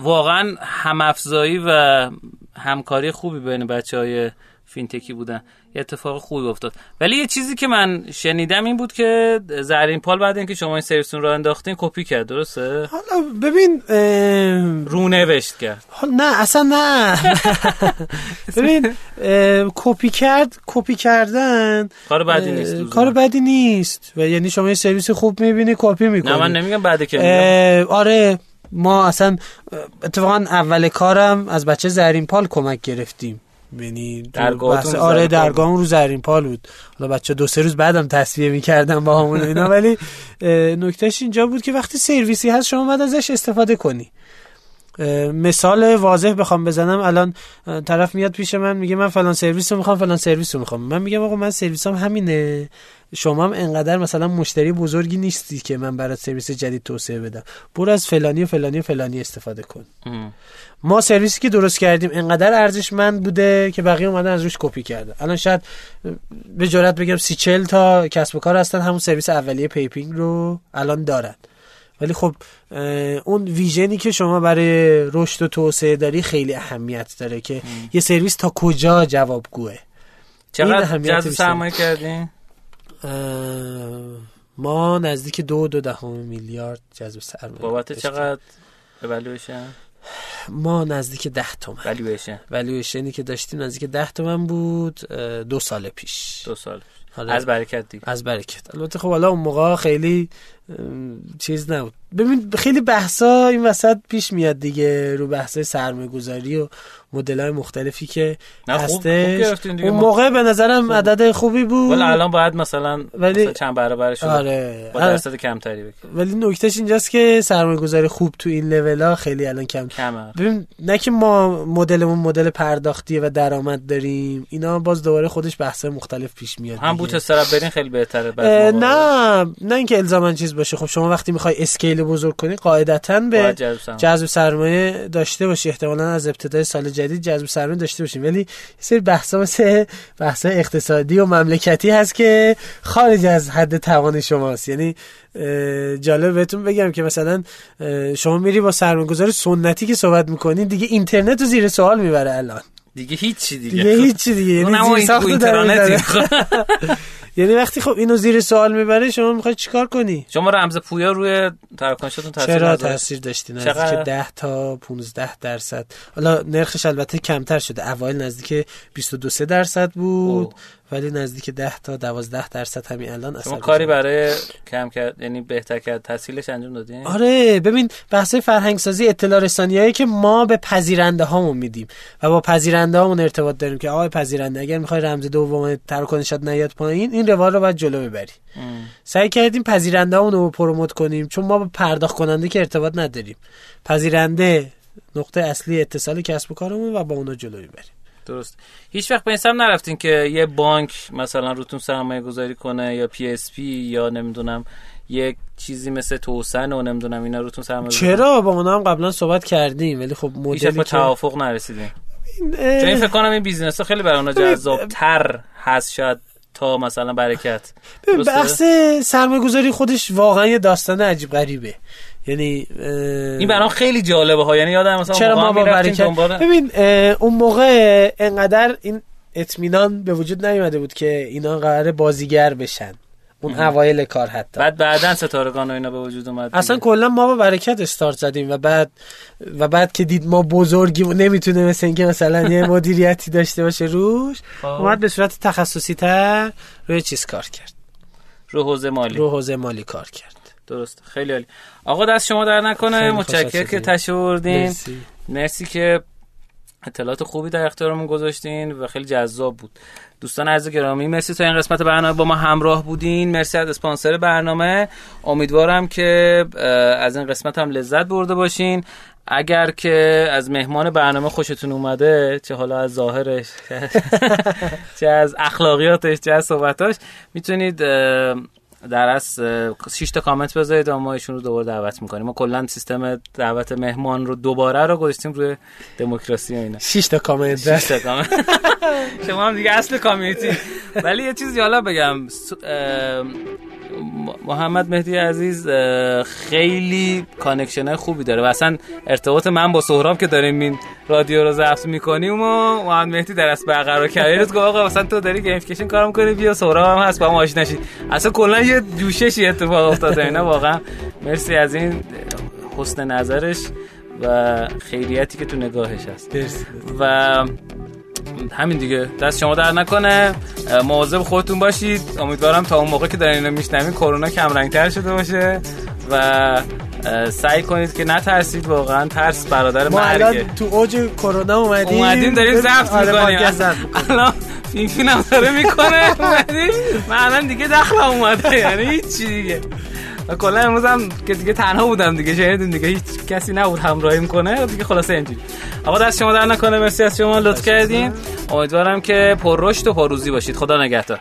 واقعا هم افزایی و همکاری خوبی بین بچه های فینتکی بودن. یه اتفاق خوبی افتاد. ولی یه چیزی که من شنیدم این بود که زرین پال بعد اینکه شما این سرویسون رو انداختین کپی کرد درسته؟ حالا ببین اه، رو نوشت کرد. حالا نه اصلا نه. ببین کپی کرد کپی کردن کار بدی نیست. کار بدی نیست. و یعنی شما یه سرویس خوب می‌بینی کپی می‌کنی. نه من نمیگم بعد که آره ما اصلا اتفاقا اول کارم از بچه زرین پال کمک گرفتیم. یعنی رو آره زرین پال بود. درگاه رو زرین پال بود. حالا بچه دو سه روز بعدم تصویه می‌کردم با همون و اینا. ولی نکتهش اینجا بود که وقتی سرویسی هست شما باید ازش استفاده کنی. مثال واضح بخوام بزنم. الان طرف میاد پیش من میگه من فلان سرویس رو می‌خوام فلان سرویس رو می‌خوام. من میگم آقا من سرویسم همینه. شما هم انقدر مثلا مشتری بزرگی نیستی که من برات سرویس جدید توسعه بدم. برو از فلانی و فلانی و فلانی استفاده کن. ام. ما سرویسی که درست کردیم انقدر ارزشمند بوده که بقیه اومدن از روش کپی کرده الان شاید به جرات بگم سی چل تا کسب و کار هستن همون سرویس اولیه پیپینگ رو الان دارن. ولی خب اون vision ی که شما برای رشد و توسعه داری خیلی اهمیت داره که یه سرویس تا کجا جوابگوه؟ چقدر جذب. سرمایه کردین؟ ما نزدیک دو دو دهم میلیارد جذب سرمایه بابت. چقدر اولویشن ما نزدیک ده تومن. اولویشن والویشنی که داشتیم نزدیک ده تومن بود دو سال پیش. دو سال آره. از برکت دیگه. از برکت. البته خب حالا اون موقع خیلی چیز نبود. ببین خیلی بحثا این وسط پیش میاد دیگه رو بحثای سرمایه گذاری و مدل های مختلفی که هستش. اون موقع به نظرم عدد خوبی بود. ولی الان باید مثلا, ولی- مثلا چند برابر شده آره. با آره. درصد کمتری بکنی ولی نکتهش اینجاست که سرمایه گذاری خوب تو این لول ها خیلی الان کم. کمه. ببین نه که ما مدلمون مدل پرداختیه و درآمد داریم. اینا باز دوباره خودش بحث مختلف پیش میاد هم. بوت استرپ برین خیلی بهتره. نه. نه اینکه الزاما چیز باشه. خب شما وقتی می‌خوای اسکیل بزرگ کنی قاعدتا به. جذب سرمایه داشته باشی. احتمالا از ابتدای سال جدید جذب سرمایه داشته باشیم. ولی یه سری بحثا مثل بحث اقتصادی و مملکتی هست که خارج از حد توان شماست. یعنی جالب بهتون بگم که مثلا شما میری با سرمایه‌گذار سنتی که صحبت می‌کنی دیگه اینترنت رو زیر سوال می‌بره الان. دیگه هیچی دیگه. دیگه هیچی دیگه. یعنی زیر ساخت این داره اینترنتی. می‌زنه. یعنی وقتی خب اینو زیر سوال می‌بره شما می‌خوای چیکار کنی شما رمز پویا روی تراکنشاتون تاثیر چرا؟ تاثیر داشتی چقدر؟ نزدیک 10 تا 15 درصد حالا نرخش البته کمتر شده اوایل نزدیک 22 3 درصد بود اوه. ولی نزدیک 10 تا 12 درصد همین الان اثر کاری. برای کم کرد یعنی بهتر کرد تحصیلش انجام دادین آره ببین بحث فرهنگ سازی اطلاع رسانیایی که ما به پذیرنده هامون میدیم و با پذیرنده هامون ارتباط داریم که آقای پذیرنده اگر می‌خوای رمز دوم تراکنشات نیاد پایین این روال رو باید جلو ببری ام. سعی کردیم پذیرنده رو promote کنیم چون ما با پرداخت کننده که ارتباط نداریم پذیرنده نقطه اصلی اتصال کسب و کارمون و با اونا جلو ببریم درست. هیچ وقت به این سمت نرفتین که یه بانک مثلا روتون سرمایه گذاری کنه یا PSP یا نمی‌دونم یک چیزی مثل توسن و نمی‌دونم اینا روتون سرمایه چرا؟ با اونا هم قبلا صحبت کردیم ولی خب مدلی که توافق نرسیدین. اه، چون این فکر کنم این بیزینس ها خیلی برای اونا جذاب تر هست شاید تا مثلا برکت؟ بحث سرمایه گذاری خودش واقعا یه داستان عجیب غریبه. یعنی این برام خیلی جالبه ها. یعنی یادم مثلا چرا ما با برکت ببین اون موقع انقدر این اطمینان به وجود نیومده بود که اینا قرار بازیگر بشن. اون اوایل کار حتی. بعد بعدا ستارگان و اینا به وجود اومد اصلا کلا ما با برکت استارت زدیم و بعد و بعد که دید ما بزرگیم و نمی‌تونه مثل اینکه مثلا یه مدیریتی داشته باشه روش خب. اومد به صورت تخصصی تر روی چیز کار کرد. رو حوزه مالی. رو حوزه مالی کار کرد. درست خیلی عالی. آقا دست شما در نکنه. خوشحال که آوردین مرسی. مرسی که اطلاعات خوبی در اختیارمون گذاشتین و خیلی جذاب بود. دوستان عزیز گرامی مرسی تا این قسمت برنامه با ما همراه بودین. مرسی از اسپانسر برنامه. امیدوارم که از این قسمت هم لذت برده باشین. اگر که از مهمان برنامه خوشتون اومده چه حالا از ظاهرش چه از اخلاقیاتش چه از صحبتاش می‌تونید در از 6 تا کامنت بذارید و ما ایشون رو دوباره دعوت می‌کنیم. ما کلا سیستم دعوت مهمان رو دوباره رو گذاشتیم روی دموکراسی و اینا. شش تا کامنت 6 تا کامنت. شما هم دیگه اصل کامیونیتی. ولی یه چیزی حالا بگم محمد مهدی عزیز خیلی connection خوبی داره و اصلا ارتباط من با سهراب که داریم این رادیو رو ضبط می‌کنیم و محمد مهدی در از برقرار کردن گفت آقا مثلا تو داری gamification کار می‌کنی؟ بیا سهراب هم هست با هم آشنا شید اصلا کلا یه جوششی اتفاق افتاده اینا واقعا. مرسی از این حسن نظرش و خیریتی که تو نگاهش هست. و همین دیگه. دست شما در نکنه. مواظب خودتون باشید. امیدوارم تا اون موقع که دارین اینو میشنوین کرونا کم رنگتر شده باشه و سعی کنید که نترسید. واقعا ترس برادر ما مرگه. الان تو اوج کرونا اومدیم. اومدیم داریم ضبط آره، می‌کنیم. الان فیلم فیلم داره می‌کنه. اومدیم. من الان دیگه دخلم اومده. یعنی هیچی دیگه. کلا امروز هم که دیگه تنها بودم دیگه شنیدین دیگه هیچ کسی نبود همراهیم کنه دیگه خلاصه اینجوری. آقا دست شما در نکنه مرسی از شما لطف کردین. امیدوارم که پر رشد و پرروزی باشید. خدا نگهدار.